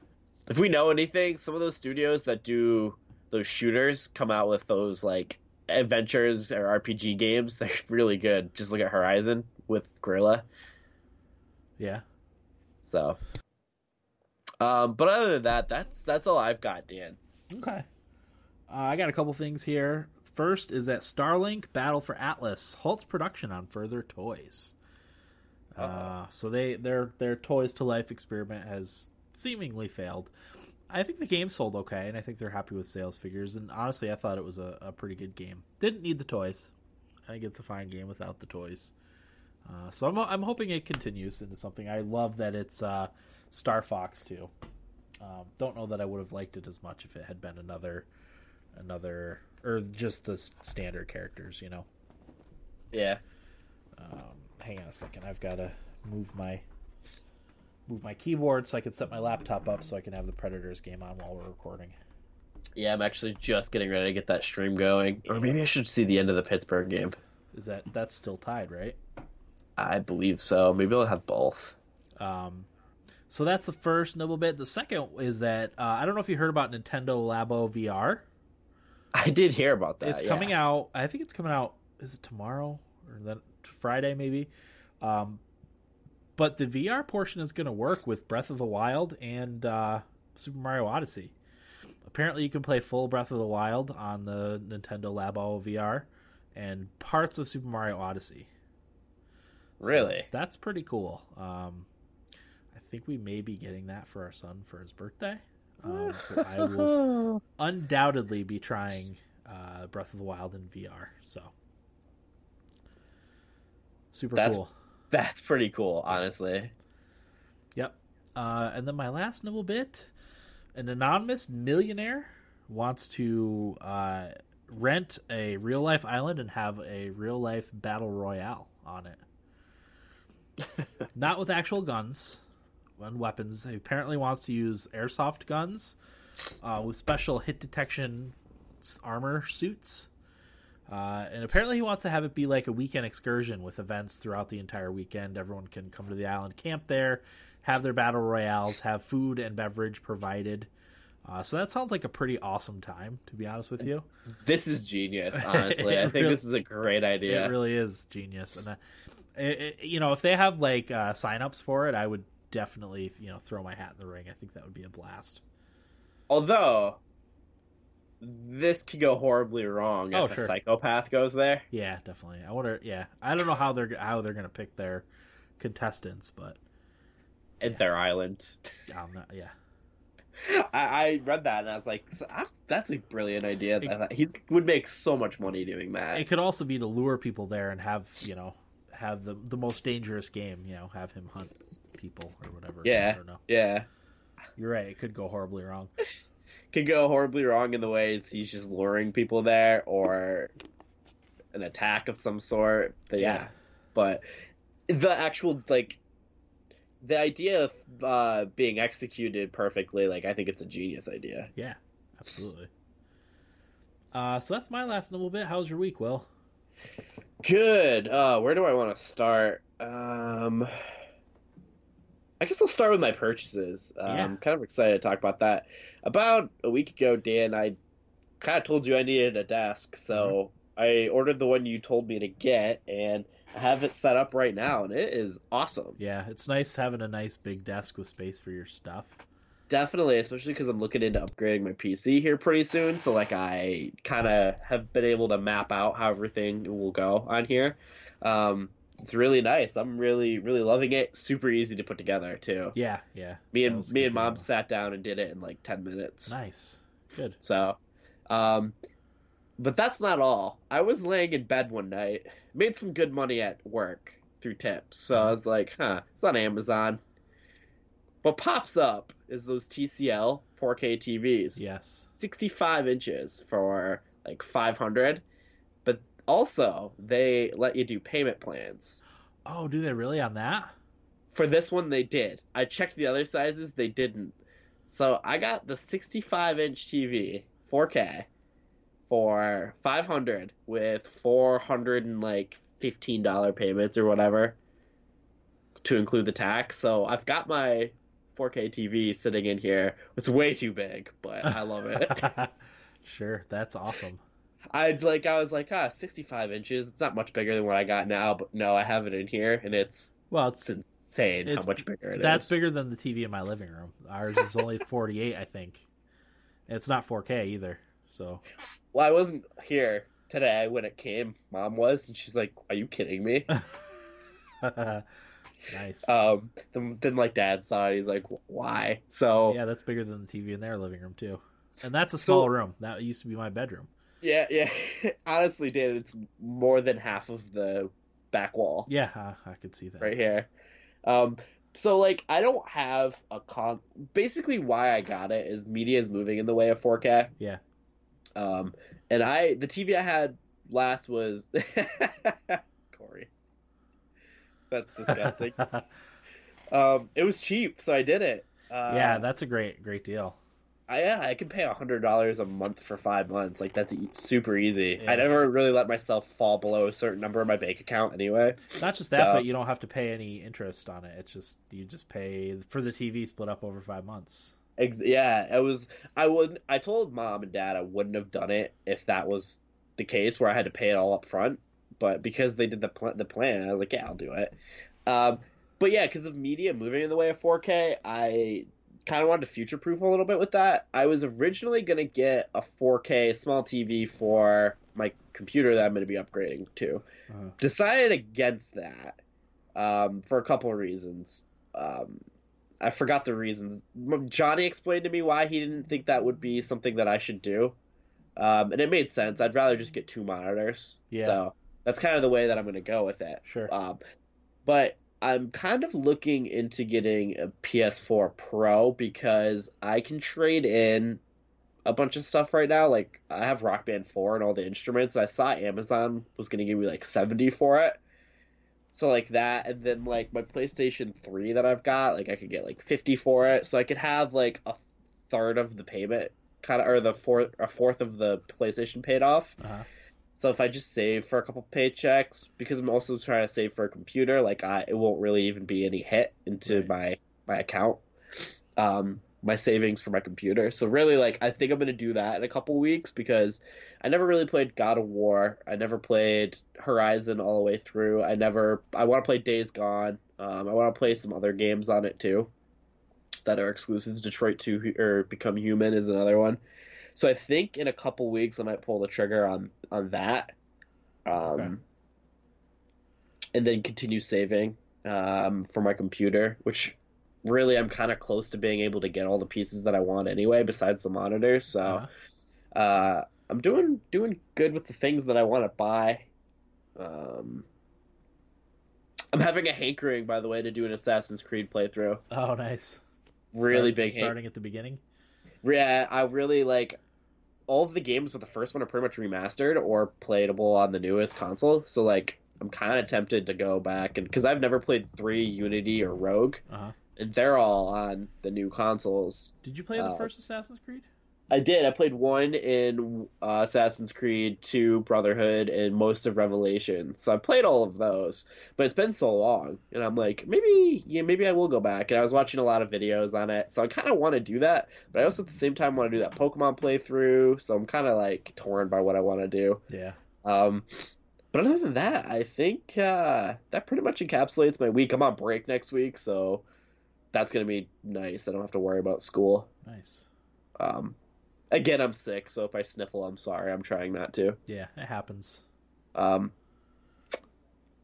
If we know anything, some of those studios that do those shooters come out with those like adventures or RPG games. They're really good. Just look at Horizon with Guerrilla. Yeah. So, um, but other than that, that's that's all I've got, Dan. Okay. Uh, I got a couple things here. First is that Starlink Battle for Atlas halts production on further toys. Uh, so they their their toys to life experiment has seemingly failed. I think the game sold okay, and I think they're happy with sales figures. And honestly, I thought it was a, a pretty good game. Didn't need the toys. I think it's a fine game without the toys. Uh, so I'm I'm hoping it continues into something. I love that it's uh, Star Fox too. Um, don't know that I would have liked it as much if it had been another, another, or just the standard characters. You know. Yeah, Um, hang on a second. I've got to move my move my keyboard so I can set my laptop up so I can have the Predators game on while we're recording. yeah. I'm actually just getting ready to get that stream going, or maybe I should see the end of the Pittsburgh game. Is that that's still tied, right? I believe so. Maybe I'll have both. Um, so that's the first nibble bit. The second is that uh, I don't know if you heard about Nintendo Labo VR. I did hear about that. it's yeah. coming out. I think it's coming out. Is it tomorrow or then Friday maybe? Um, but the VR portion is going to work with Breath of the Wild and uh, Super Mario Odyssey. Apparently, you can play full Breath of the Wild on the Nintendo Labo VR and parts of Super Mario Odyssey. So Really? that's pretty cool. Um, I think we may be getting that for our son for his birthday. Um, so I will undoubtedly be trying uh, Breath of the Wild in VR. So super That's- cool. That's pretty cool, honestly. Yep. Uh, and then my last nibble bit. An anonymous millionaire wants to uh, rent a real life island and have a real life battle royale on it. Not with actual guns and weapons. He apparently wants to use airsoft guns uh, with special hit detection armor suits. Uh, and apparently, he wants to have it be like a weekend excursion with events throughout the entire weekend. Everyone can come to the island, camp there, have their battle royales, have food and beverage provided. Uh, so that sounds like a pretty awesome time, to be honest with you. This is genius, honestly. I think really- this is a great idea. It really is genius, and uh, it, it- you know, if they have like uh, signups for it, I would definitely you know throw my hat in the ring. I think that would be a blast. Although this could go horribly wrong Oh, if sure. a psychopath goes there. Yeah, definitely. I wonder. Yeah, I don't know how they're how they're gonna pick their contestants, but at their island. I'm not. Yeah, I, I read that and I was like, "Ah, that's a brilliant idea. Thought would make so much money doing that. it could also be to lure people there and have you know have the the most dangerous game. You know, have him hunt people or whatever. Yeah. I don't know. Yeah, You're right. It could go horribly wrong. could go horribly wrong in the ways he's just luring people there or an attack of some sort. But yeah, Yeah. but the actual like the idea of uh, being executed perfectly, like I think it's a genius idea. Yeah, absolutely. Uh, so that's my last little bit. How's your week, Will? Good. Uh, where do I want to start? Um, I guess I'll start with my purchases. Um, Yeah. I'm kind of excited to talk about that. About a week ago, Dan, I kind of told you I needed a desk, so I ordered the one you told me to get, and I have it set up right now, and it is awesome. Yeah, it's nice having a nice big desk with space for your stuff. Definitely, especially because I'm looking into upgrading my PC here pretty soon. So, like, I kind of have been able to map out how everything will go on here. Um, it's really nice. I'm really, really loving it. Super easy to put together too. Yeah, yeah. Me and me and mom sat down and did it in like ten minutes. Nice. Good. So, um, but that's not all. I was laying in bed one night, made some good money at work through tips. So I was like, huh, it's on Amazon. What pops up is those TCL 4K TVs. Yes. 65 inches for like 500 but also they let you do payment plans. Oh, do they really on that? for this one they did. I checked the other sizes they didn't. So i got the 65 inch tv 4k for 500 with 400 and like 15 dollar payments or whatever to include the tax. So i've got my 4k tv sitting in here. It's way too big but i love it. Sure, that's awesome. I'd like I was like, ah, 65 inches. It's not much bigger than what I got now, but no, I have it in here, and it's Well, it's it's insane it's- how much bigger it is. that's bigger than the TV in my living room. Ours is only 48, I think. It's not 4K either. So, Well, I wasn't here today when it came. Mom was, and she's like, "Are you kidding me?" nice. um, then, then like Dad saw it. He's like, "Why?" So yeah, that's bigger than the TV in their living room too. And that's a So- small room. That used to be my bedroom. Yeah, yeah. Honestly, Dan, it's more than half of the back wall. Yeah, uh, I could see that. right here. Um, so like I don't have a con. Basically, why I got it is media is moving in the way of 4K. Yeah. Um, and I the TV I had last was Corey. That's disgusting. um, it was cheap, so I did it. Uh, yeah, that's a great, great deal. I, yeah, I can pay a hundred dollars a month for five months. Like that's e- super easy. Yeah. I never really let myself fall below a certain number in my bank account anyway. Not just that, So- but you don't have to pay any interest on it. It's just you just pay for the TV split up over five months. Ex- yeah, it was. I would. I told mom and dad I wouldn't have done it if that was the case where I had to pay it all up front. But because they did the pl- the plan, I was like, yeah, I'll do it. Um, but yeah, because of media moving in the way of 4K, I kind of wanted to future proof a little bit with that. I was originally gonna get a 4K small TV for my computer that I'm gonna be upgrading to. Uh-huh. Decided against that um, for a couple of reasons. Um, I forgot the reasons. Johnny explained to me why he didn't think that would be something that I should do, um, and it made sense. I'd rather just get two monitors. Yeah. So that's kind of the way that I'm going to go with it. Sure. Um, but I'm kind of looking into getting a PS4 Pro because I can trade in a bunch of stuff right now. Like I have Rock Band 4 and all the instruments. I saw Amazon was going to give me like 70 for it. So like that and then like my PlayStation 3 that I've got, like I could get like 50 for it. So I could have like a third of the payment kind of or the fourth a fourth of the PlayStation paid off. Uh-huh. So if I just save for a couple paychecks, because I'm also trying to save for a computer, like I, it won't really even be any hit into Right. my my account, um, my savings for my computer. So really, like I think I'm gonna do that in a couple weeks because I never really played God of War. I never played Horizon all the way through. I never. I want to play Days Gone. Um, I want to play some other games on it too, that are exclusives. Detroit Two or Become Human is another one. So I think in a couple weeks I might pull the trigger on on that, um, Okay. and then continue saving um, for my computer, which really I'm kind of close to being able to get all the pieces that I want anyway, besides the monitor. So Uh-huh. uh, I'm doing doing good with the things that I want to buy. Um, I'm having a hankering, by the way, to do an Assassin's Creed playthrough. Oh, nice. Really Start- big hank- Starting at the beginning. Yeah, I really like all of the games with the first one are pretty much remastered or playable on the newest console. So like, I'm kind of tempted to go back and because I've never played three Unity or Rogue, Uh-huh. and they're all on the new consoles. Did you play the Uh, first Assassin's Creed? I did. I played one in uh, Assassin's Creed 2 Brotherhood and most of Revelation. So I played all of those, but it's been so long, and I'm like, maybe, yeah, maybe I will go back. And I was watching a lot of videos on it, so I kind of want to do that, but I also at the same time want to do that Pokemon playthrough. So I'm kind of like torn by what I want to do. Yeah. Um, but other than that, I think uh, that pretty much encapsulates my week. I'm on break next week, so that's gonna be nice. I don't have to worry about school. Nice. Um, again, I'm sick, so if I sniffle, I'm sorry. I'm trying not to. Yeah, it happens. Um,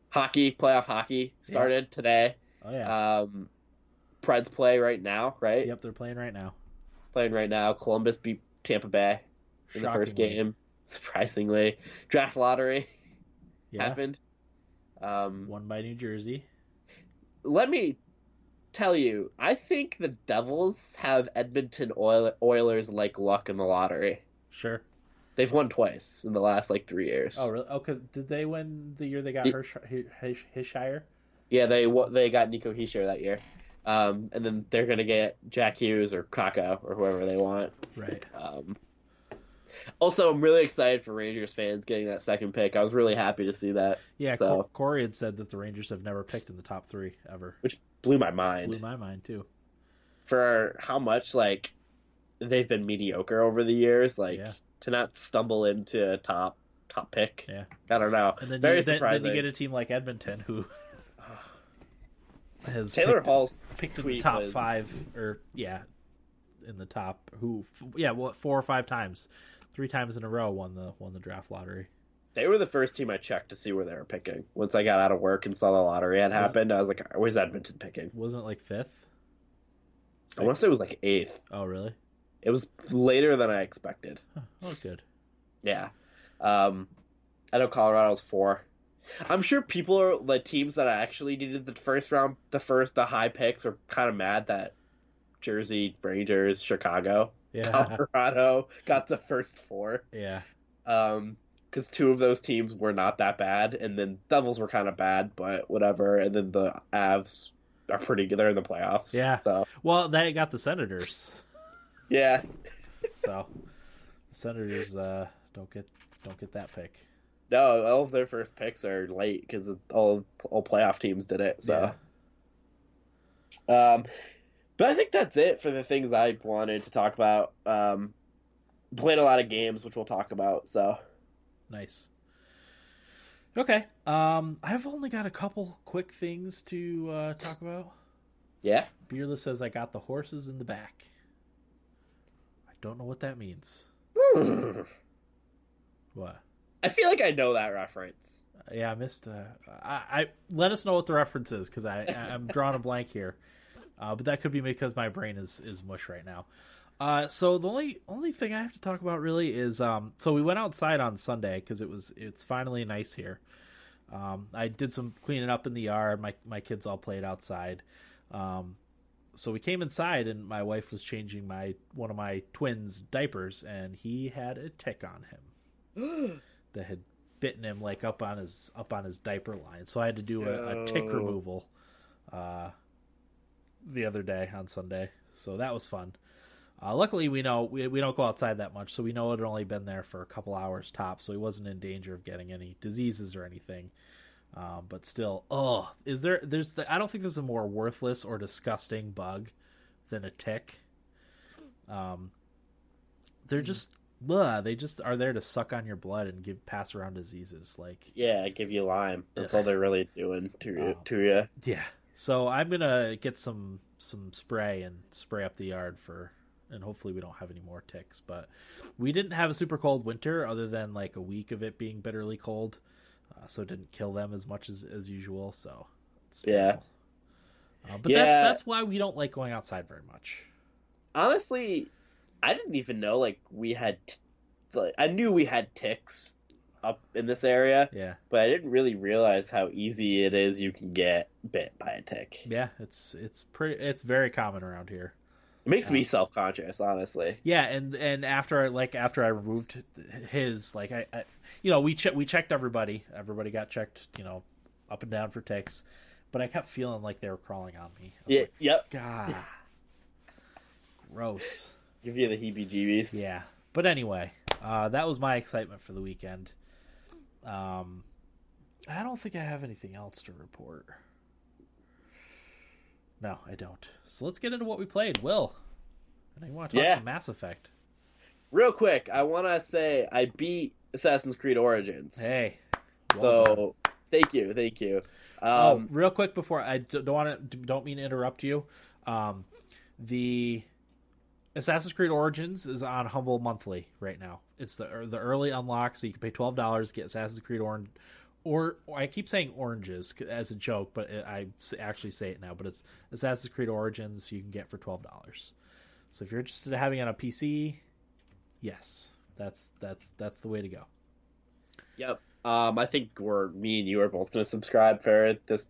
hockey, playoff hockey started today. Oh yeah. Um, Preds play right now, right? yep, they're playing right now. Playing right now. Columbus beat Tampa Bay in the first game. Surprisingly, draft lottery Yeah. happened. Um, Won by New Jersey. let me tell you, I think the Devils have Edmonton Oil- Oilers like luck in the lottery. Sure. They've won twice in the last like three years. Oh really? Oh, cause did they win the year they got Hischier? Yeah, they they got Nico Hischier that year, um, and then they're gonna get Jack Hughes or Kakko or whoever they want. Right. Um, also, I'm really excited for Rangers fans getting that second pick. I was really happy to see that. Yeah. So- Cor- Corey had said that the Rangers have never picked in the top three ever. Which blew my mind Blew my mind too. for how much like they've been mediocre over the years. Like Yeah. to not stumble into a top top pick. Yeah. I don't know. And then Very you, then, then you get a team like Edmonton who has Taylor picked, Hall's picked in the top was- five or yeah, in the top who f- yeah what four or five times, three times in a row won the won the draft lottery. They were the first team I checked to see where they were picking. Once I got out of work and saw the lottery had happened, I was like, "Where's Edmonton picking?" Wasn't it like fifth? I want to say it was like eighth. Oh really? It was later than I expected. Huh. Oh good. Yeah. Um, I know Colorado's four. I'm sure people are the teams that actually needed the first round, the first, the high picks are kind of mad that Jersey, Rangers, Chicago, Yeah. Colorado got the first four. yeah. Um, because two of those teams were not that bad, and then Devils were kind of bad, but whatever. And then the Avs are pretty good. They're in the playoffs. Yeah. So Well, they got the Senators, yeah, so the Senators uh, don't get don't get that pick. no, all of their first picks are late because all all playoff teams did it. So. Um, but I think that's it for the things I wanted to talk about. Um, played a lot of games, which we'll talk about. So Nice. Okay. Um, I've only got a couple quick things to uh, talk about. yeah, Beardless says I got the horses in the back. I don't know what that means. What? I feel like I know that reference. Yeah, I missed. Uh, I, I let us know what the reference is because I I'm drawing a blank here, uh, but that could be because my brain is is mush right now. Uh, so the only only thing I have to talk about really is um. So we went outside on Sunday because it was it's finally nice here. Um, I did some cleaning up in the yard. My my kids all played outside. Um, so we came inside, and my wife was changing my one of my twins' diapers, and he had a tick on him that had bitten him like up on his up on his diaper line. So I had to do a, a tick removal uh, the other day on Sunday. So that was fun. Uh, luckily, we know we, we don't go outside that much, so we know it had only been there for a couple hours top, so he wasn't in danger of getting any diseases or anything. Um, but still, oh, is there? There's the, I don't think there's a more worthless or disgusting bug than a tick. Um, they're just, blah, they just are there to suck on your blood and give pass around diseases. Like, Yeah, give you Lyme. That's Ugh. all they're really doing to you. Oh. To you. Yeah. So I'm gonna get some some spray and spray up the yard for, and hopefully we don't have any more ticks. But we didn't have a super cold winter, other than like a week of it being bitterly cold, uh, so it didn't kill them as much as as usual. So it's Yeah. Uh, but Yeah. that's that's why we don't like going outside very much. Honestly, I didn't even know like we had. T- like, I knew we had ticks up in this area, Yeah. but I didn't really realize how easy it is you can get bit by a tick. Yeah. It's it's pretty. It's very common around here. It makes Yeah. me self conscious, honestly. Yeah, and and after like after I removed his like I, I you know we che- we checked everybody. Everybody got checked, you know, up and down for ticks, but I kept feeling like they were crawling on me. I Yeah. like, Yep. God, gross. Give you the heebie-jeebies. Yeah, but anyway, uh, that was my excitement for the weekend. Um, I don't think I have anything else to report. No, I don't. So let's get into what we played. Will, I want to talk Yeah. some Mass Effect. Real quick, I want to say I beat Assassin's Creed Origins. Hey. well done. so thank you, thank you. oh, Um, real quick before I don't want to don't mean to interrupt you. Um, the Assassin's Creed Origins is on Humble Monthly right now. It's the the early unlock, so you can pay twelve dollars get Assassin's Creed Orange. Or, I keep saying oranges as a joke, but I actually say it now. But it's Assassin's Creed Origins you can get for twelve dollars. So if you're interested in having it on a PC, yes, that's that's that's the way to go. Yep. Um, I think we're me and you are both going to subscribe for it this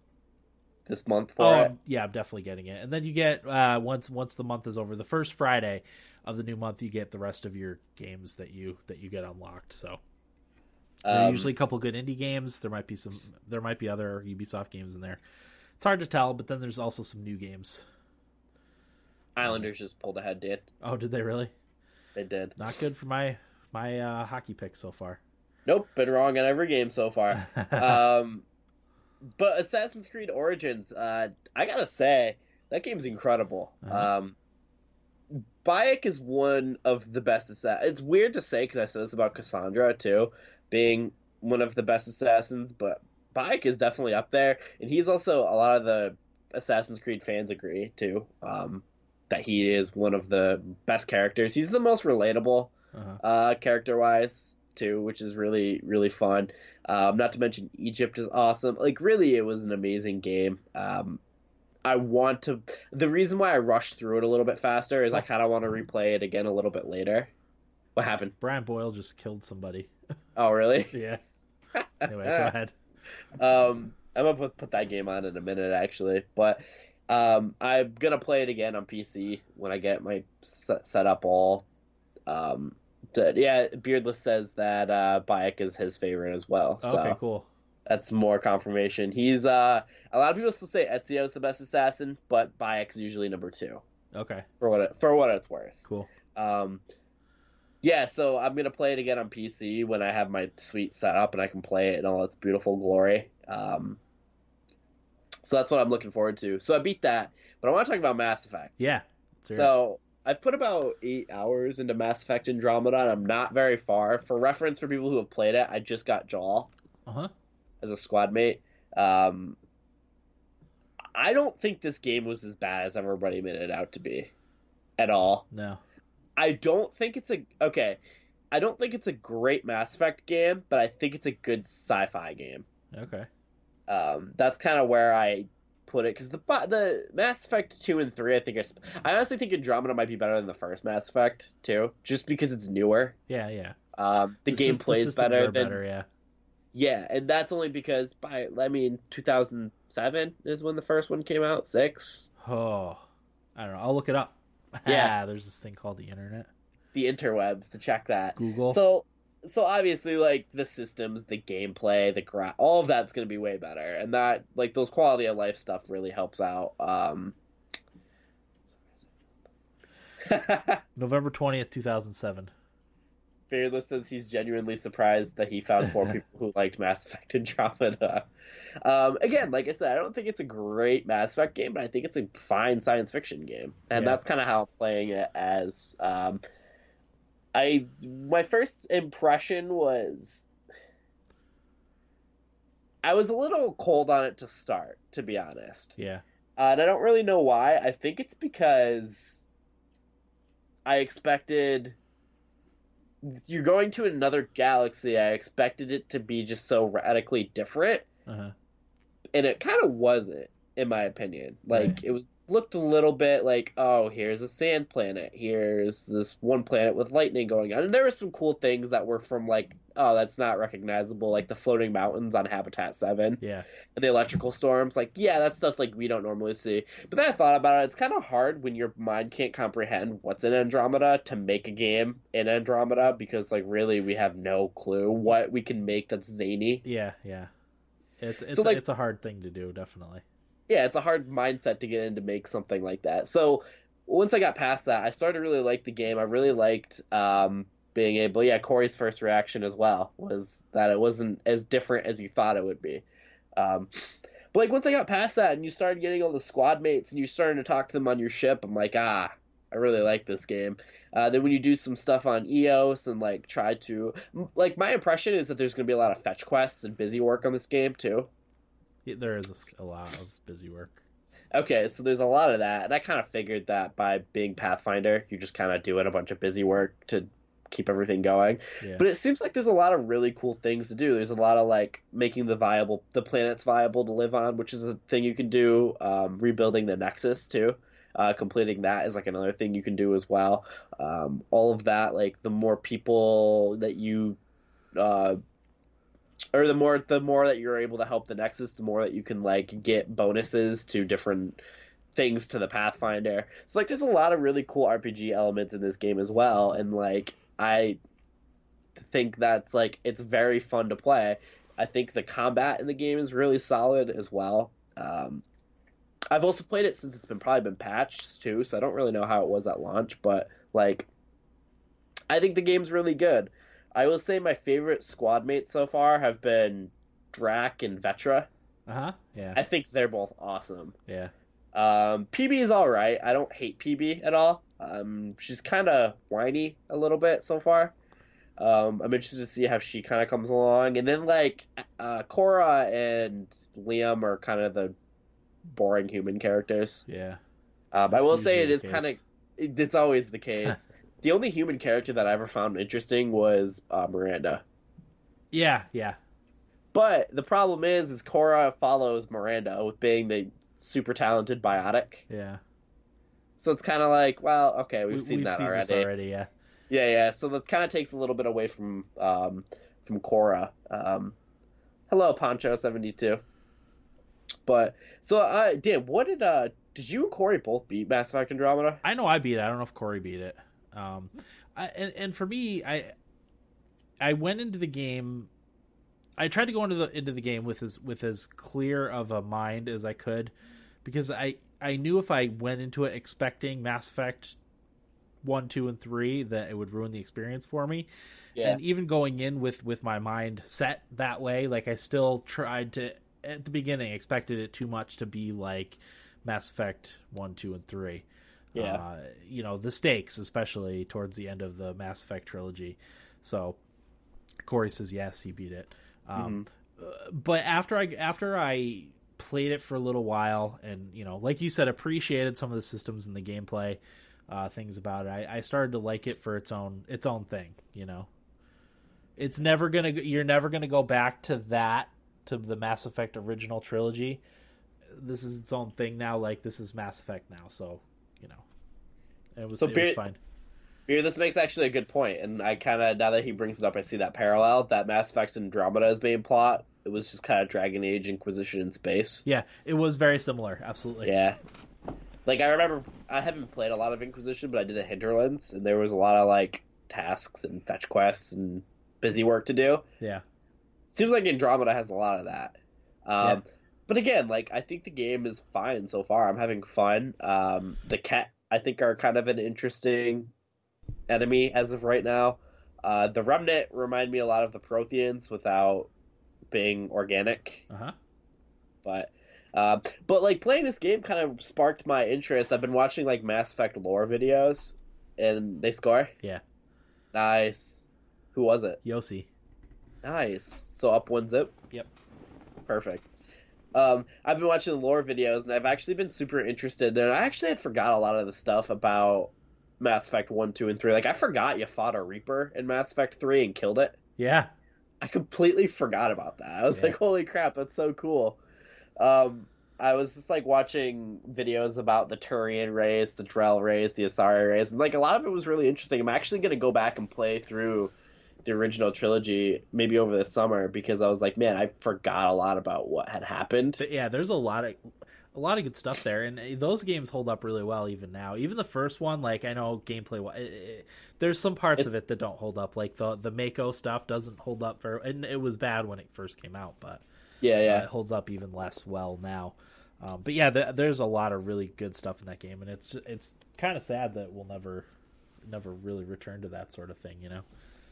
this month for Oh it. I'm- yeah, I'm definitely getting it. And then you get uh, once once the month is over, the first Friday of the new month, you get the rest of your games that you that you get unlocked. So Um, usually a couple good indie games. There might be some. There might be other Ubisoft games in there. It's hard to tell, but then there's also some new games. Islanders just pulled ahead, dude. Oh, did they really? They did. Not good for my my uh, hockey pick so far. Nope, been wrong on every game so far. um, but Assassin's Creed Origins, uh, I gotta say that game's incredible. Uh-huh. Um, Bayek is one of the best assassins. It's weird to say because I said this about Kassandra too, being one of the best assassins, but Bayek is definitely up there, and he's also a lot of the Assassin's Creed fans agree too. Um, that he is one of the best characters. He's the most relatable uh-huh. uh, character wise too, which is really really fun. Um, not to mention Egypt is awesome. Like really, it was an amazing game. Um, I want to. The reason why I rushed through it a little bit faster is I kind of want to replay it again a little bit later. What happened? Brian Boyle just killed somebody. Oh, really? yeah. Anyway, go ahead. um, I'm gonna put, put that game on in a minute actually, but um, I'm gonna play it again on PC when I get my set, set up all. Um, to, yeah, Beardless says that uh, Bayek is his favorite as well. So Okay, cool. that's more confirmation. He's uh, a lot of people still say Ezio is the best assassin, but Bayek is usually number two Okay, for what it, for what it's worth. cool. Um, yeah, so I'm gonna play it again on PC when I have my suite set up and I can play it in all its beautiful glory. Um, so that's what I'm looking forward to. So I beat that, but I want to talk about Mass Effect. Yeah. let's hear it. So I've put about eight hours into Mass Effect Andromeda. And I'm not very far. For reference, for people who have played it, I just got Jaal uh-huh. as a squad mate. Um, I don't think this game was as bad as everybody made it out to be, at all. No. I don't think it's a okay. I don't think it's a great Mass Effect game, but I think it's a good sci-fi game. Okay. Um, that's kind of where I put it because the the Mass Effect two and three, I think are, I honestly think Andromeda might be better than the first Mass Effect too, just because it's newer. Yeah, yeah. Um, the The game plays better than better, yeah. Yeah, and that's only because by I mean 2007 is when the first one came out. Six. Oh, I don't know. I'll look it up. Yeah. there's this thing called the internet. The interwebs to check that. Google. So so obviously like the systems, the gameplay, the gra- all of that's going to be way better, and that like those quality of life stuff really helps out. Um, November twentieth, two thousand seven. Fearless says he's genuinely surprised that he found four people who liked Mass Effect Andromeda. Um, again, like I said, I don't think it's a great Mass Effect game, but I think it's a fine science fiction game, and Yeah. that's kind of how I'm playing it. As um, I, my first impression was, I was a little cold on it to start, to be honest. Yeah. Uh, and I don't really know why. I think it's because I expected you're going to another galaxy. I expected it to be just so radically different, Uh-huh. and it kind of wasn't, in my opinion. Like Right. it was looked a little bit like, oh, here's a sand planet. Here's this one planet with lightning going on, and there were some cool things that were from like, oh, that's not recognizable, like the floating mountains on Habitat Seven Yeah. and the electrical storms like yeah that's stuff like we don't normally see but then i thought about it it's kind of hard when your mind can't comprehend what's in andromeda to make a game in andromeda because like really we have no clue what we can make that's zany Yeah. Yeah. It's it's So, like- it's a hard thing to do, definitely. Yeah it's a hard mindset to get in to make something like that. So once i got past that i started to really like the game. I really liked um being able yeah corey's first reaction as well was that it wasn't as different as you thought it would be. Um but like once i got past that and you started getting all the squad mates and you started to talk to them on your ship i'm like ah i really like this game. Uh, then when you do some stuff on eos and like try to like my impression is that there's going to be a lot of fetch quests and busy work on this game too There is a, a lot of busy work. Okay, so there's a lot of that, and I kind of figured that by being Pathfinder, you're just kind of doing a bunch of busy work to keep everything going. Yeah. But it seems like there's a lot of really cool things to do. There's a lot of like making the viable, the planets viable to live on, which is a thing you can do. Um, rebuilding the Nexus too, uh, completing that is like another thing you can do as well. Um, all of that, like the more people that you uh, or the more the more that you're able to help the Nexus, the more that you can like get bonuses to different things to the Pathfinder. So like there's a lot of really cool RPG elements in this game as well, and like I think that's like it's very fun to play. I think the combat in the game is really solid as well. Um, I've also played it since it's been probably been patched too, so I don't really know how it was at launch, but like I think the game's really good. I will say my favorite squad mates so far have been Drack and Vetra. Uh huh. Yeah. I think they're both awesome. Yeah. Um, Peebee is all right. I don't hate Peebee at all. Um, she's kind of whiny a little bit so far. Um, I'm interested to see how she kind of comes along. And then like uh, Cora and Liam are kind of the boring human characters. Yeah. Um, I will say it is kind of it's always the case. the only human character that I ever found interesting was uh, Miranda. Yeah. Yeah. But the problem is, is Cora follows Miranda with being the super talented biotic. Yeah. So it's kind of like, well, okay, we've We- seen that already. this already. Yeah. Yeah, yeah. So that kind of takes a little bit away from um, from Cora. Um, hello, Poncho seventy two. But so, uh, Dan, what did uh, did you and Corey both beat Mass Effect Andromeda? I know I beat it. I don't know if Corey beat it. Um, I, and and for me, I I went into the game. I tried to go into the into the game with as with as clear of a mind as I could, because I I knew if I went into it expecting Mass Effect one, two, and three, that it would ruin the experience for me. Yeah. And even going in with with my mind set that way, like I still tried to at the beginning expected it too much to be like Mass Effect one, two, and three. Yeah. Uh, you know the stakes, especially towards the end of the Mass Effect trilogy. So Corey says yes, he beat it. Um, uh, but after I after I played it for a little while, and you know, like you said, appreciated some of the systems and the gameplay uh, things about it, I, I started to like it for its own its own thing. You know, it's never gonna you're never gonna go back to that to the Mass Effect original trilogy. This is its own thing now. Like this is Mass Effect now, so you know, it was So it was fine. Yeah, this makes actually a good point, and I kind of now that he brings it up, I see that parallel. That Mass Effect's Andromeda's main plot. It was just kind of Dragon Age Inquisition in space. Yeah, it was very similar. Absolutely. Yeah, like I remember, I haven't played a lot of Inquisition, but I did the Hinterlands, and there was a lot of like tasks and fetch quests and busy work to do. Yeah. Seems like Andromeda has a lot of that. Um, Yeah. But again, like I think the game is fine so far. I'm having fun. Um, the kett, I think, are kind of an interesting enemy as of right now. Uh, the Remnant remind me a lot of the Protheans without being organic, Uh huh. but uh, but like playing this game kind of sparked my interest. I've been watching like Mass Effect lore videos, and they score. Yeah. Nice. Who was it? Josi. Nice. So up one zip. Yep. Perfect. Um, I've been watching the lore videos, and I've actually been super interested. And I actually had forgot a lot of the stuff about Mass Effect one, two, and three. Like I forgot you fought a Reaper in Mass Effect three and killed it. Yeah. I completely forgot about that. I was Yeah. like, holy crap, that's so cool. Um, I was just like watching videos about the Turian race, the Drell race, the Asari race, and like a lot of it was really interesting. I'm actually gonna go back and play through the original trilogy maybe over the summer because I was like, man, I forgot a lot about what had happened. Th- yeah, there's a lot of a lot of good stuff there, and uh, those games hold up really well even now. Even the first one, like I know gameplay, it- it- there's some parts It's- of it that don't hold up. Like the the Mako stuff doesn't hold up very, and it was bad when it first came out, but Yeah, uh, yeah. it holds up even less well now. Um, but yeah, th- there's a lot of really good stuff in that game, and it's it's kind of sad that we'll never never really return to that sort of thing, you know?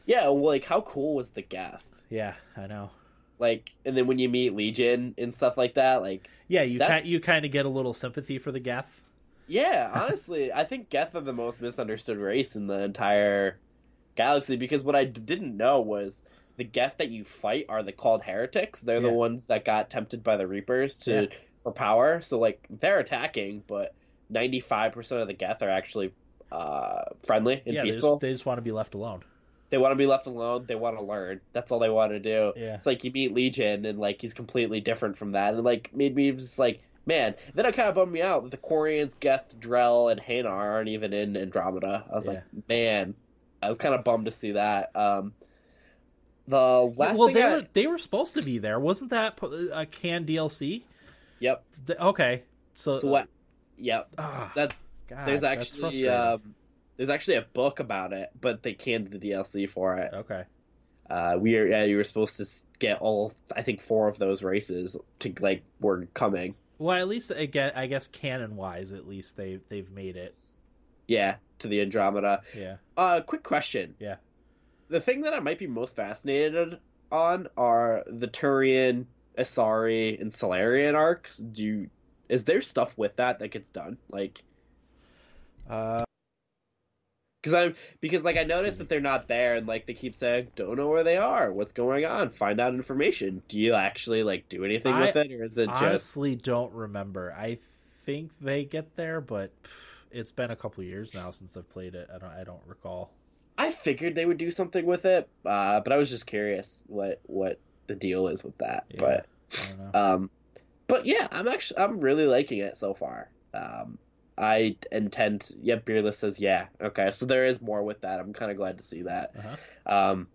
Yeah, well, like how cool was the Geth? Yeah, I know. Like, and then when you meet Legion and stuff like that, like Yeah, you That's- ki- you kind of get a little sympathy for the Geth. Yeah, honestly, I think Geth are the most misunderstood race in the entire galaxy because what I d- didn't know was the Geth that you fight are the called heretics. They're the ones that got tempted by the Reapers to Yeah. for power. So like they're attacking, but ninety five percent of the Geth are actually uh, friendly and yeah, they peaceful. just, they just want to be left alone. They want to be left alone. They want to learn. That's all they want to do. Yeah. It's like you meet Legion and like he's completely different from that, and like made me just like man. Then it kind of bummed me out that the Quarians, Geth, Drell, and Hanar aren't even in Andromeda. I was like, man, I was kind of bummed to see that. Um, the last well, they I, were they were supposed to be there, wasn't that a can DLC? yep. Th- Okay, so, So what? Yep. ah, That God, there's actually um, there's actually a book about it, but they canned the DLC for it. okay, Uh, we are, yeah, you were supposed to get all I think four of those races to like were coming. well, at least I guess, I guess canon wise, at least they they've made it. Yeah, to the Andromeda. Yeah, Uh, quick question. Yeah. The thing that I might be most fascinated on are the Turian, Asari, and Salarian arcs. Do you, is there stuff with that that gets done? Like, uh, because I'm because like I noticed that they're not there, and like they keep saying, "Don't know where they are. What's going on? Find out information." Do you actually like do anything I with it, or is it just honestly don't remember. I think they get there, but it's been a couple years now since I've played it. I don't I don't recall. I figured they would do something with it, uh, but I was just curious what what the deal is with that. Yeah. But I don't know. um, but yeah, I'm actually I'm really liking it so far. Um, I intend. Yep, Beardless says yeah. Okay, so there is more with that. I'm kind of glad to see that. Uh-huh. Um,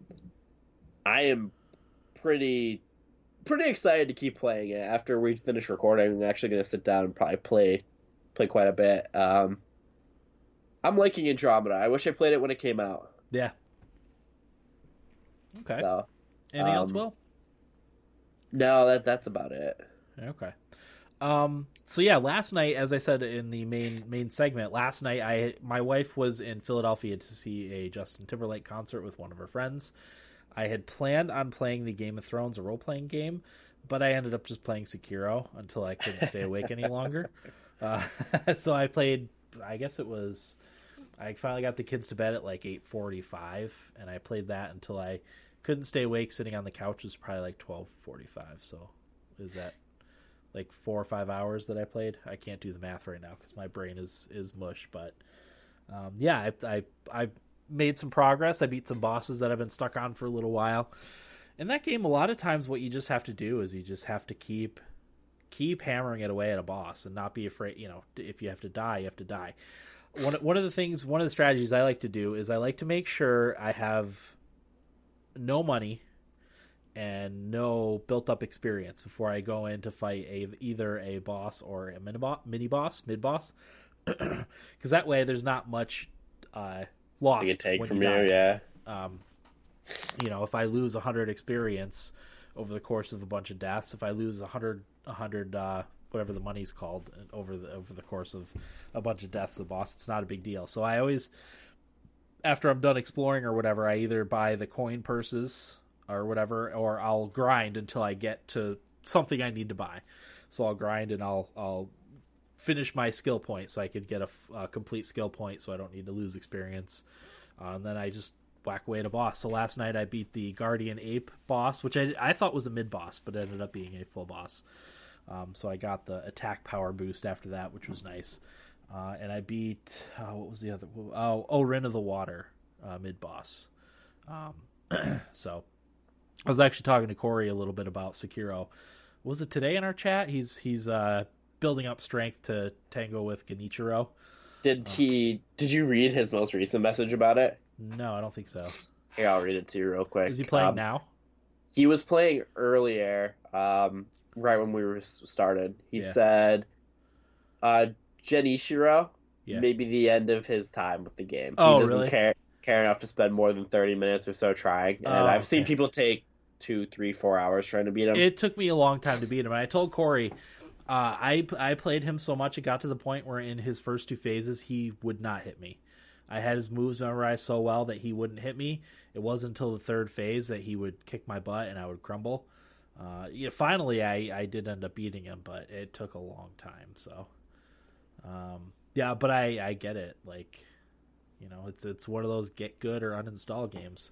I am pretty pretty excited to keep playing it. After we finish recording, I'm actually going to sit down and probably play play quite a bit. Um, I'm liking Andromeda. I wish I played it when it came out. Yeah. Okay. So Anything else, um, Will? no, that that's about it. Okay. Um. So yeah, last night, as I said in the main main segment, last night I my wife was in Philadelphia to see a Justin Timberlake concert with one of her friends. I had planned on playing the Game of Thrones, a role playing game, but I ended up just playing Sekiro until I couldn't stay awake any longer. Uh, so I played. I guess it was. I finally got the kids to bed at like eight forty five, and I played that until I couldn't stay awake. Sitting on the couch was probably like twelve forty five. So is that like four or five hours that I played? I can't do the math right now because my brain is is mush. But um, yeah, I, I I made some progress. I beat some bosses that I've been stuck on for a little while. In that game, a lot of times what you just have to do is you just have to keep keep hammering it away at a boss and not be afraid. You know, if you have to die, you have to die. one one of the things, one of the strategies I like to do is I like to make sure I have no money and no built up experience before I go in to fight a either a boss or a mini boss, mid boss, because that way there's not much uh, lost. You take from you yeah. Um, you know, if I lose hundred experience over the course of a bunch of deaths, if I lose a hundred, a hundred, uh, whatever the money's called over the over the course of a bunch of deaths of the boss, it's not a big deal. So I always, after I'm done exploring or whatever, I either buy the coin purses or whatever, or I'll grind until I get to something I need to buy. So I'll grind and I'll I'll finish my skill point so I could get a, a complete skill point, so I don't need to lose experience. Uh, and then I just whack away at a boss. So last night I beat the Guardian Ape boss, which I, I thought was a mid boss, but ended up being a full boss. Um, so I got the attack power boost after that, which was nice. Uh, and I beat uh, what was the other? Oh, oh, Rin of the Water uh, mid boss. Um, so I was actually talking to Corey a little bit about Sekiro. Was it today in our chat? He's he's uh, building up strength to tango with Genichiro. Did he? Did you read his most recent message about it? No, I don't think so. Here, I'll read it to you real quick. Is he playing Um, now? He was playing earlier, um, right when we were started. He Yeah. said, uh, "Genichiro, Yeah. maybe the end of his time with the game. Oh, he doesn't really? care care enough to spend more than thirty minutes or so trying. And Oh, I've seen people take two, three, four hours trying to beat him. It took me a long time to beat him. And I told Corey, uh, I I played him so much it got to the point where in his first two phases he would not hit me. I had his moves memorized so well that he wouldn't hit me. It wasn't until the third phase that he would kick my butt and I would crumble. Uh, yeah, finally, I, I did end up beating him, but it took a long time. So, um, yeah, but I, I get it. Like, you know, it's it's one of those get good or uninstall games.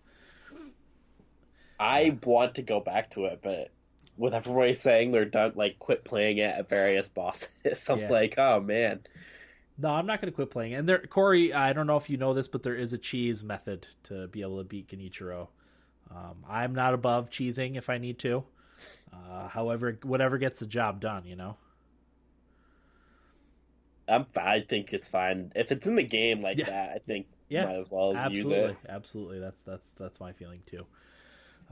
I want to go back to it, but with everybody saying they're done, like quit playing it at various bosses, I'm Yeah. like, oh man. No, I'm not going to quit playing. And there, Corey, I don't know if you know this, but there is a cheese method to be able to beat Genichiro. Um, I'm not above cheesing if I need to. Uh, however, whatever gets the job done, you know. I'm I think it's fine if it's in the game like Yeah. that. I think Yeah, might as well use absolutely, it. absolutely. That's that's that's my feeling too.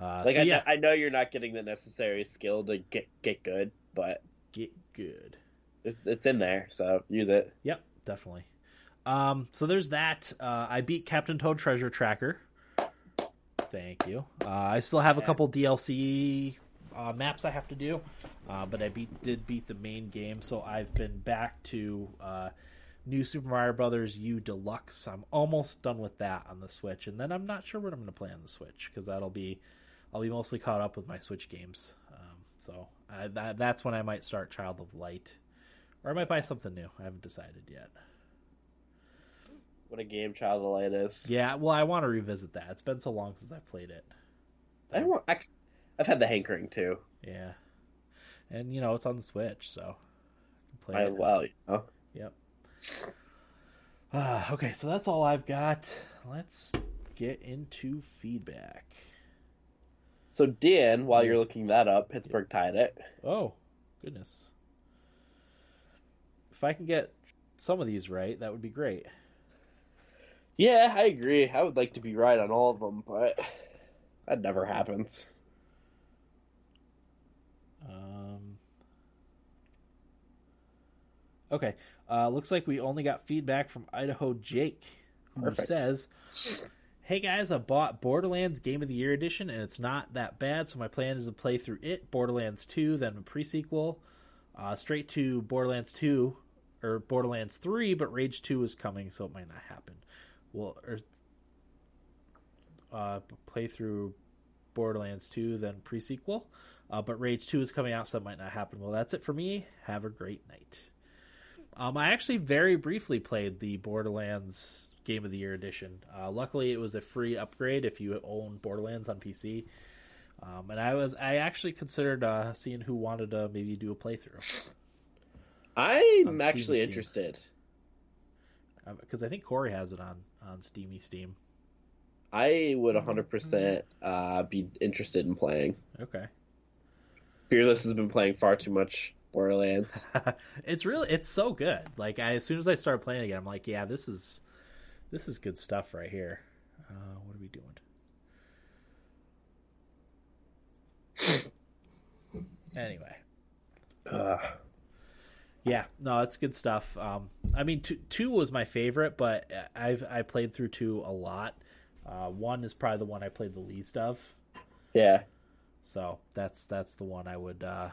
Uh, Like so I, yeah, I know you're not getting the necessary skill to get get good, but get good. it's it's in there, so use it. Yep, definitely. Um, so there's that. Uh, I beat Captain Toad Treasure Tracker. Thank you. Uh, I still have a couple DLC uh, maps I have to do, uh, but I beat did beat the main game, so I've been back to uh, New Super Mario Brothers U Deluxe. I'm almost done with that on the Switch, and then I'm not sure what I'm going to play on the Switch because that'll be I'll be mostly caught up with my Switch games. Um, so I, that, that's when I might start Child of Light, or I might buy something new. I haven't decided yet. What a game Child of Light is. Yeah, well, I want to revisit that. It's been so long since I played it. I want. I, have had the hankering too. Yeah, and you know it's on the Switch, so I can play Might it. as well. You know? Yep. Uh, okay, so that's all I've got. Let's get into feedback. So Dan, while you're looking that up, Pittsburgh tied it. Oh, goodness. If I can get some of these right, that would be great. Yeah, I agree. I would like to be right on all of them, but that never happens. Um, okay. Uh, looks like we only got feedback from Idaho Jake, who Perfect. says, Hey guys, I bought Borderlands Game of the Year edition, and it's not that bad, so my plan is to play through it, Borderlands 2, then a prequel, uh, straight to Borderlands 2, or Borderlands 3, but Rage 2 is coming, so it might not happen. Well, or, uh, play through Borderlands 2, then prequel. Uh, but Rage 2 is coming out, so that might not happen. Well, that's it for me. Have a great night. Um, I actually very briefly played the Borderlands Game of the Year edition. Uh, luckily, it was a free upgrade if you own Borderlands on PC. Um, and I was I actually considered uh, seeing who wanted to maybe do a playthrough I'm actually Steam. interested. because I think Corey has it on on Steamy Steam. I would 100% uh, be interested in playing. Okay. Fearless has been playing far too much Borderlands. it's really it's so good. Like I, as soon as I started playing again, I'm like, yeah, this is this is good stuff right here. Uh, what are we doing? anyway, Ugh. yeah, no, it's good stuff. Um, I mean, two, two was my favorite, but I've I played through two a lot. Uh, one is probably the one I played the least of. Yeah. So that's that's the one I would uh,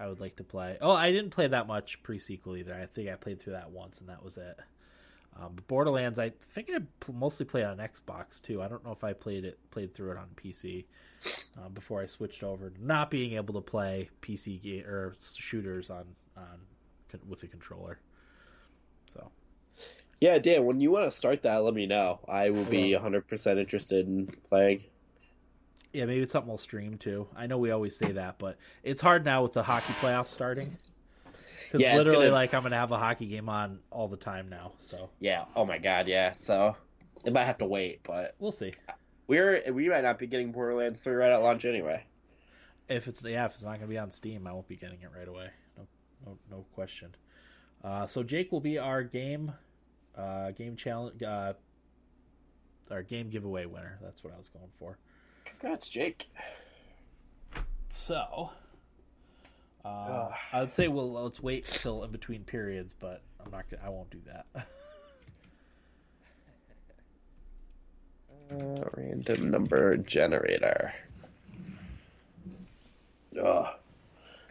I would like to play. Oh, I didn't play that much pre sequel either. I think I played through that once and that was it. Um, but Borderlands, I think I mostly played on Xbox too. I don't know if I played it played through it on PC uh, before I switched over not being able to play PC ga- or shooters on on with a controller. So Yeah, Dan, when you want to start that, let me know. I will be 100% interested in playing. yeah, maybe it's something we'll stream too. I know we always say that, but it's hard now with the hockey playoffs starting. Because Yeah, literally, gonna- like I'm gonna have a hockey game on all the time now. So Yeah. Oh my god, yeah. So it might have to wait, but we'll see. we're we might not be getting Borderlands 3 right at launch anyway. If it's yeah, if it's not gonna be on Steam, I won't be getting it right away. No, no, no question. Uh, so Jake will be our game, uh, game challenge, uh, our game giveaway winner. That's what I was going for. Congrats, Jake. So, uh, I would say well, let's wait till in between periods, but I'm not. Gonna, I won't do that. Uh, random number generator. Because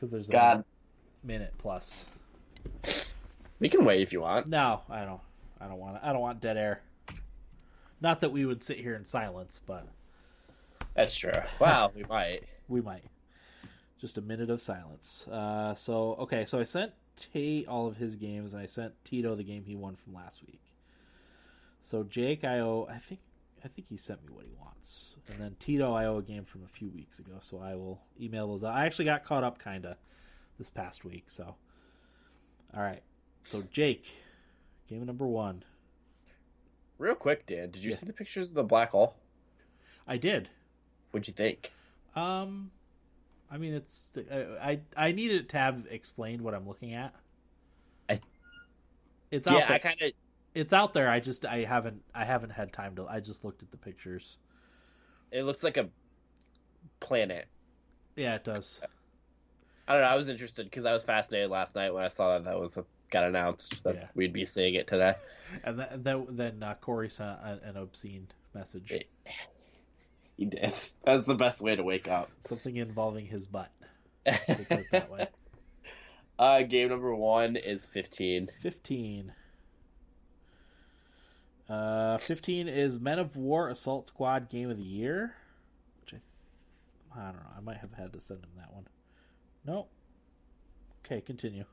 there's a God. minute plus. We can wait if you want. No, I don't. I don't want. I don't want dead air. Not that we would sit here in silence, but That's true. Wow, we might. we might. Just a minute of silence. Uh, so okay, so I sent Tate all of his games, and I sent Tito the game he won from last week. So Jake, I owe. I think. I think he sent me what he wants, and then Tito, I owe a game from a few weeks ago. So I will email those. out. I actually got caught up kinda this past week. So, all right. So Jake, game number one. Real quick, Dan, did you Yeah. see the pictures of the black hole? I did. What'd you think? Um, I mean, it's I I, I needed to have explained what I'm looking at. I- it's yeah, out there. I kind of. It's out there. I just I haven't I haven't had time to. I just looked at the pictures. It looks like a planet. Yeah, it does. I don't know. I was interested because I was fascinated last night when I saw that that was got announced that Yeah. we'd be seeing it today. And then then, then uh, Corey sent a, an obscene message, It- He did. That's the best way to wake up. something involving his butt. To put it that way. uh, game number one is fifteen. Fifteen. Uh, fifteen is Men of War Assault Squad Game of the Year, which I, I don't know. I might have had to send him that one. Nope. Okay, continue.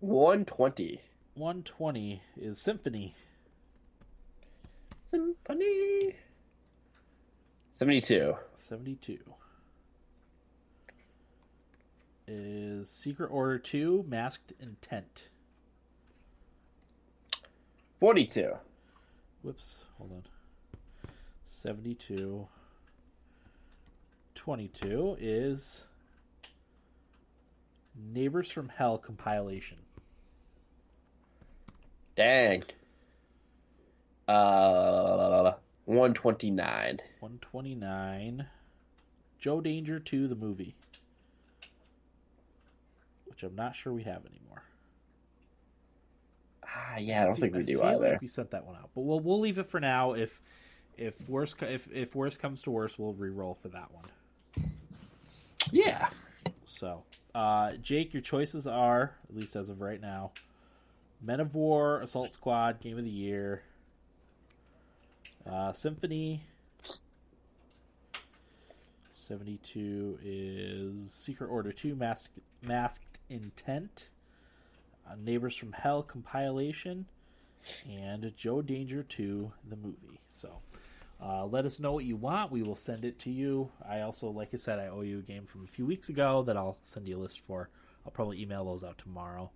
One twenty. One twenty is Symphony. Symphony. Seventy-two. Seventy-two is Secret Order Two Masked Intent. Forty-two. Whoops, hold on. 72. 22 is Neighbors from Hell compilation. Dang. Uh, one twenty-nine. 129. Joe Danger 2, the movie. Which I'm not sure we have anymore. Ah, yeah, I don't think we do either. Like we sent that one out, but we'll we'll leave it for now. If if worse if if worse comes to worse, we'll re-roll for that one. Yeah. So, uh, Jake, your choices are, at least as of right now, Men of War, Assault Squad, Game of the Year, uh, Symphony. 72 is Secret Order 2, Masked, Masked Intent, uh, Neighbors from Hell compilation, and Joe Danger 2, the movie. So, uh, let us know what you want. We will send it to you. I also, like I said, I owe you a game from a few weeks ago that I'll send you a list for. I'll probably email those out tomorrow.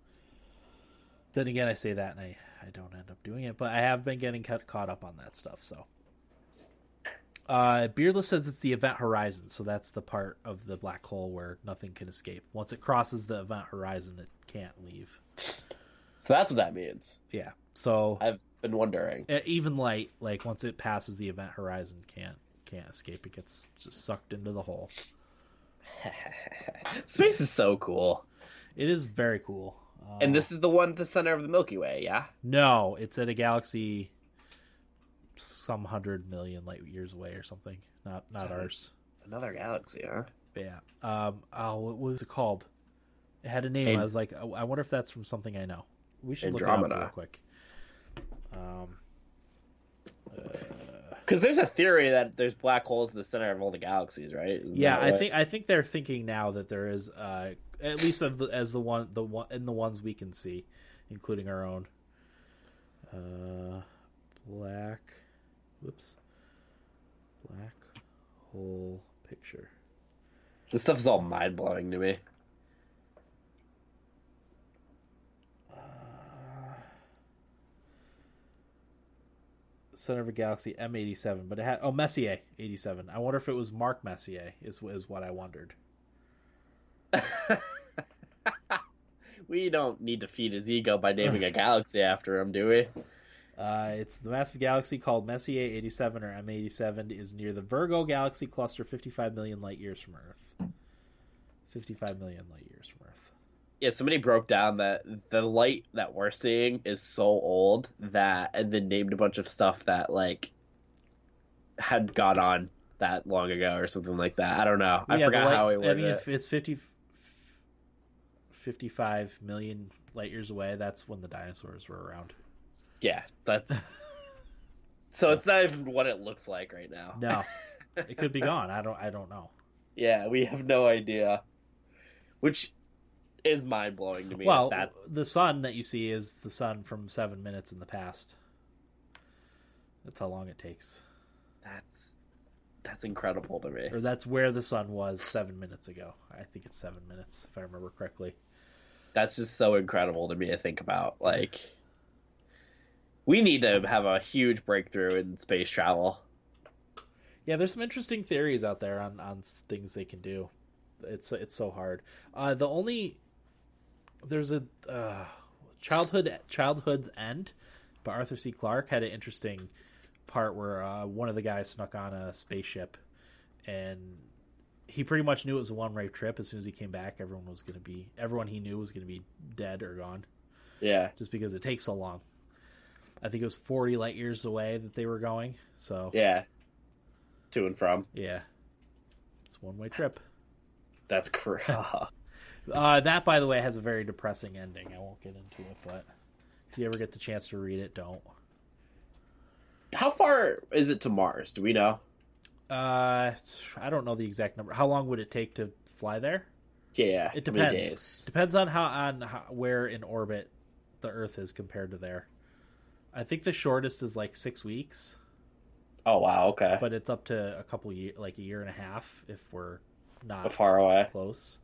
Then again, I say that and I, I don't end up doing it, but I have been getting cut, caught up on that stuff. So, Uh, Beardless says it's the event horizon, so that's the part of the black hole where nothing can escape. Once it crosses the event horizon, it can't leave. So that's what that means. Yeah. So I've been wondering. even light, like once it passes the event horizon, can't can't escape. It gets just sucked into the hole. Space is so cool. It is very cool. Uh, And this is the one at the center of the Milky Way, yeah? no, it's at a galaxy some hundred million light years away or something. Not not Sorry. ours. Another galaxy, huh? But yeah. Um. Oh, what was it called? It had a name. An- I was like, I wonder if that's from something I know. We should look it Andromeda. up real quick. Um. Because there's a theory that there's black holes in the center of all the galaxies, right? Isn't Yeah, I right? think I think they're thinking now that there is, uh, at least of the, as the one the one in the ones we can see, including our own. Uh, black, whoops, black hole picture. this stuff is all mind blowing to me. Center of a Galaxy M87, but it had oh Messier 87. I wonder if it was Mark Messier is is what I wondered. we don't need to feed his ego by naming a galaxy after him, do we? Uh, it's the massive galaxy called Messier 87 or M87 is near the Virgo galaxy cluster 55 million light years from Earth. 55 million light years from Earth. Yeah, somebody broke down that the light that we're seeing is so old that, and then named a bunch of stuff that like had gone on that long ago or something like that. I don't know. I Yeah, forgot light- how he I worded mean, it. if it's 50, 55 million light years away, that's when the dinosaurs were around. Yeah, that. so it's not even what it looks like right now. No, it could be gone. I don't. I don't know. Yeah, we have no idea. Which is mind blowing to me. well, that's the sun that you see is the sun from seven minutes in the past. That's how long it takes, that's that's incredible to me. or that's where the sun was seven minutes ago. I think it's seven minutes, if I remember correctly. That's just so incredible to me to think about. Like, we need to have a huge breakthrough in space travel. Yeah, there's some interesting theories out there on on things they can do. It's it's so hard. Uh, the only there's a uh, childhood childhood's end, but Arthur C. Clarke had an interesting part where uh, one of the guys snuck on a spaceship, and he pretty much knew it was a one way trip. As soon as he came back, everyone was going to be everyone he knew was going to be dead or gone, Yeah, just because it takes so long. I think it was 40 light years away that they were going. So yeah. To and from. yeah, it's one way trip. That's correct. Uh, that, by the way, has a very depressing ending. I won't get into it, but if you ever get the chance to read it, don't. How far is it to Mars? Do we know? Uh, I don't know the exact number. How long would it take to fly there? Yeah, It depends. Depends on how on how, where in orbit the Earth is compared to there. I think the shortest is like six weeks, Oh wow, okay. but it's up to a couple year, like a year and a half, if we're not far away? close.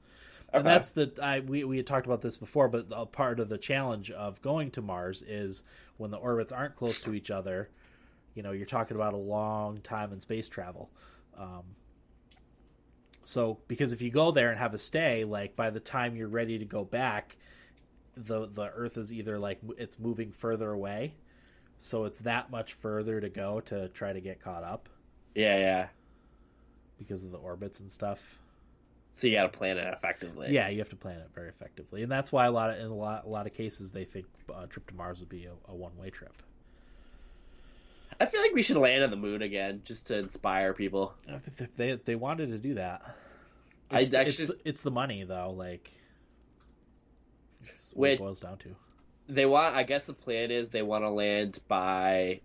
Okay. And that's the I we we had talked about this before, but a part of the challenge of going to Mars is when the orbits aren't close to each other. You know, you're talking about a long time in space travel. Um, so because if you go there and have a stay, like by the time you're ready to go back, the the Earth is either like it's moving further away, so it's that much further to go to try to get caught up yeah, yeah. because of the orbits and stuff. So you got to plan it effectively. Yeah, you have to plan it very effectively, and that's why a lot of in a lot, a lot of cases they think a trip to Mars would be a, a one way trip. I feel like we should land on the moon again just to inspire people. They they wanted to do that. I It's, actually- it's, it's the money though, like it's what it boils down to. They want. I guess the plan is they want to land by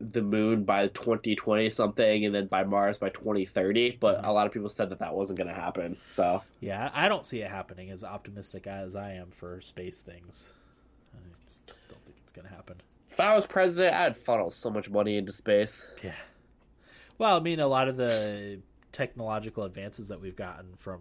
the moon by 2020 something, and then by Mars by 2030. But Mhm. a lot of people said that that wasn't going to happen. So Yeah, I don't see it happening as optimistic as I am for space things. I just don't think it's gonna happen. If I was president, I'd funnel so much money into space. Yeah. Well, I mean, a lot of the technological advances that we've gotten from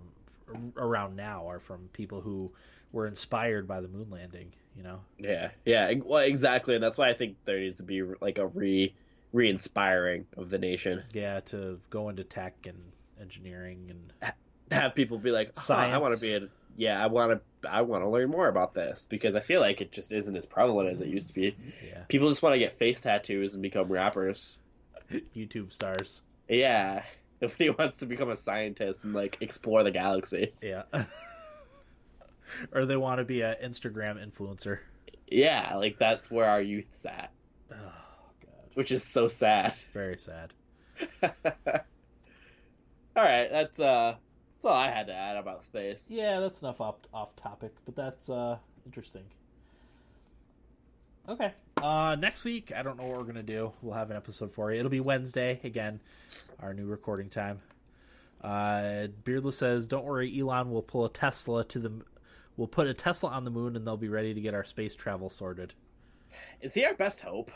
around now are from people who were inspired by the moon landing. You know. Yeah, yeah. Well, exactly, and that's why I think there needs to be like a re re-inspiring of the nation. Yeah, to go into tech and engineering and Have people be like, "Huh, I want to be a yeah, I want to I want to learn more about this because I feel like it just isn't as prevalent as it used to be. yeah, People just want to get face tattoos and become rappers. YouTube stars. Yeah. Nobody wants to become a scientist and like explore the galaxy. Yeah. or they want to be an Instagram influencer. Yeah, like that's where our youth's at, Oh god, which is so sad. very sad. all right, that's uh all I had to add about space. Yeah, that's enough off off topic, but that's uh interesting. Okay. Uh next week, I don't know what we're gonna do. We'll have an episode for you. It'll be Wednesday again, our new recording time. Uh Beardless says, "Don't worry, Elon will pull a Tesla to the we'll put a Tesla on the moon and they'll be ready to get our space travel sorted." Is he our best hope?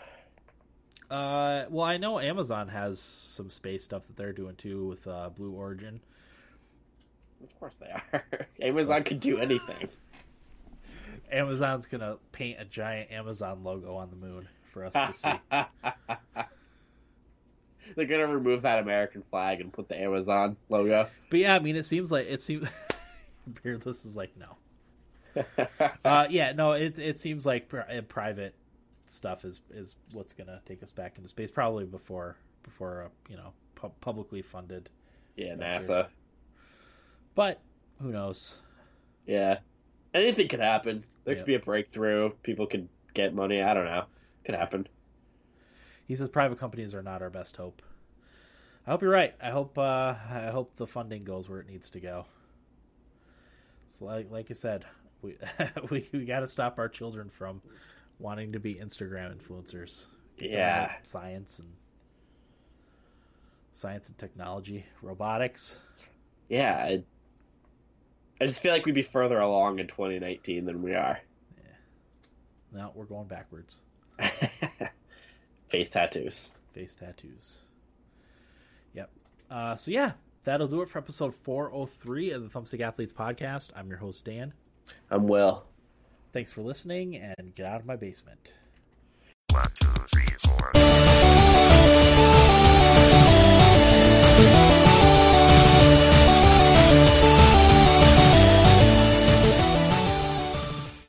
Uh well, I know Amazon has some space stuff that they're doing too with uh Blue Origin. Of course they are. Amazon could do anything. Amazon's gonna paint a giant Amazon logo on the moon for us to see. They're gonna remove that American flag and put the Amazon logo. But yeah, I mean, it seems like it seems Beardless is like no. Uh, yeah, no, it it seems like pri- uh, private stuff is is what's gonna take us back into space, probably before before uh, you know pu- publicly funded. yeah, That's NASA. But who knows? Yeah, anything could happen. There Yeah. could be a breakthrough. People could get money. I don't know. Could happen. He says private companies are not our best hope. I hope you're right. I hope uh, I hope the funding goes where it needs to go. It's like like I said, we we, we got to stop our children from wanting to be Instagram influencers. Get Yeah. science and science and technology, robotics. Yeah, I, I just feel like we'd be further along in 2019 than we are. No, we're going backwards. Face tattoos. Face tattoos. Yep. Uh, so yeah, that'll do it for episode 403 of the Thumbstick Athletes podcast. I'm your host Dan. I'm Will. Thanks for listening and get out of my basement. One, two, three, four.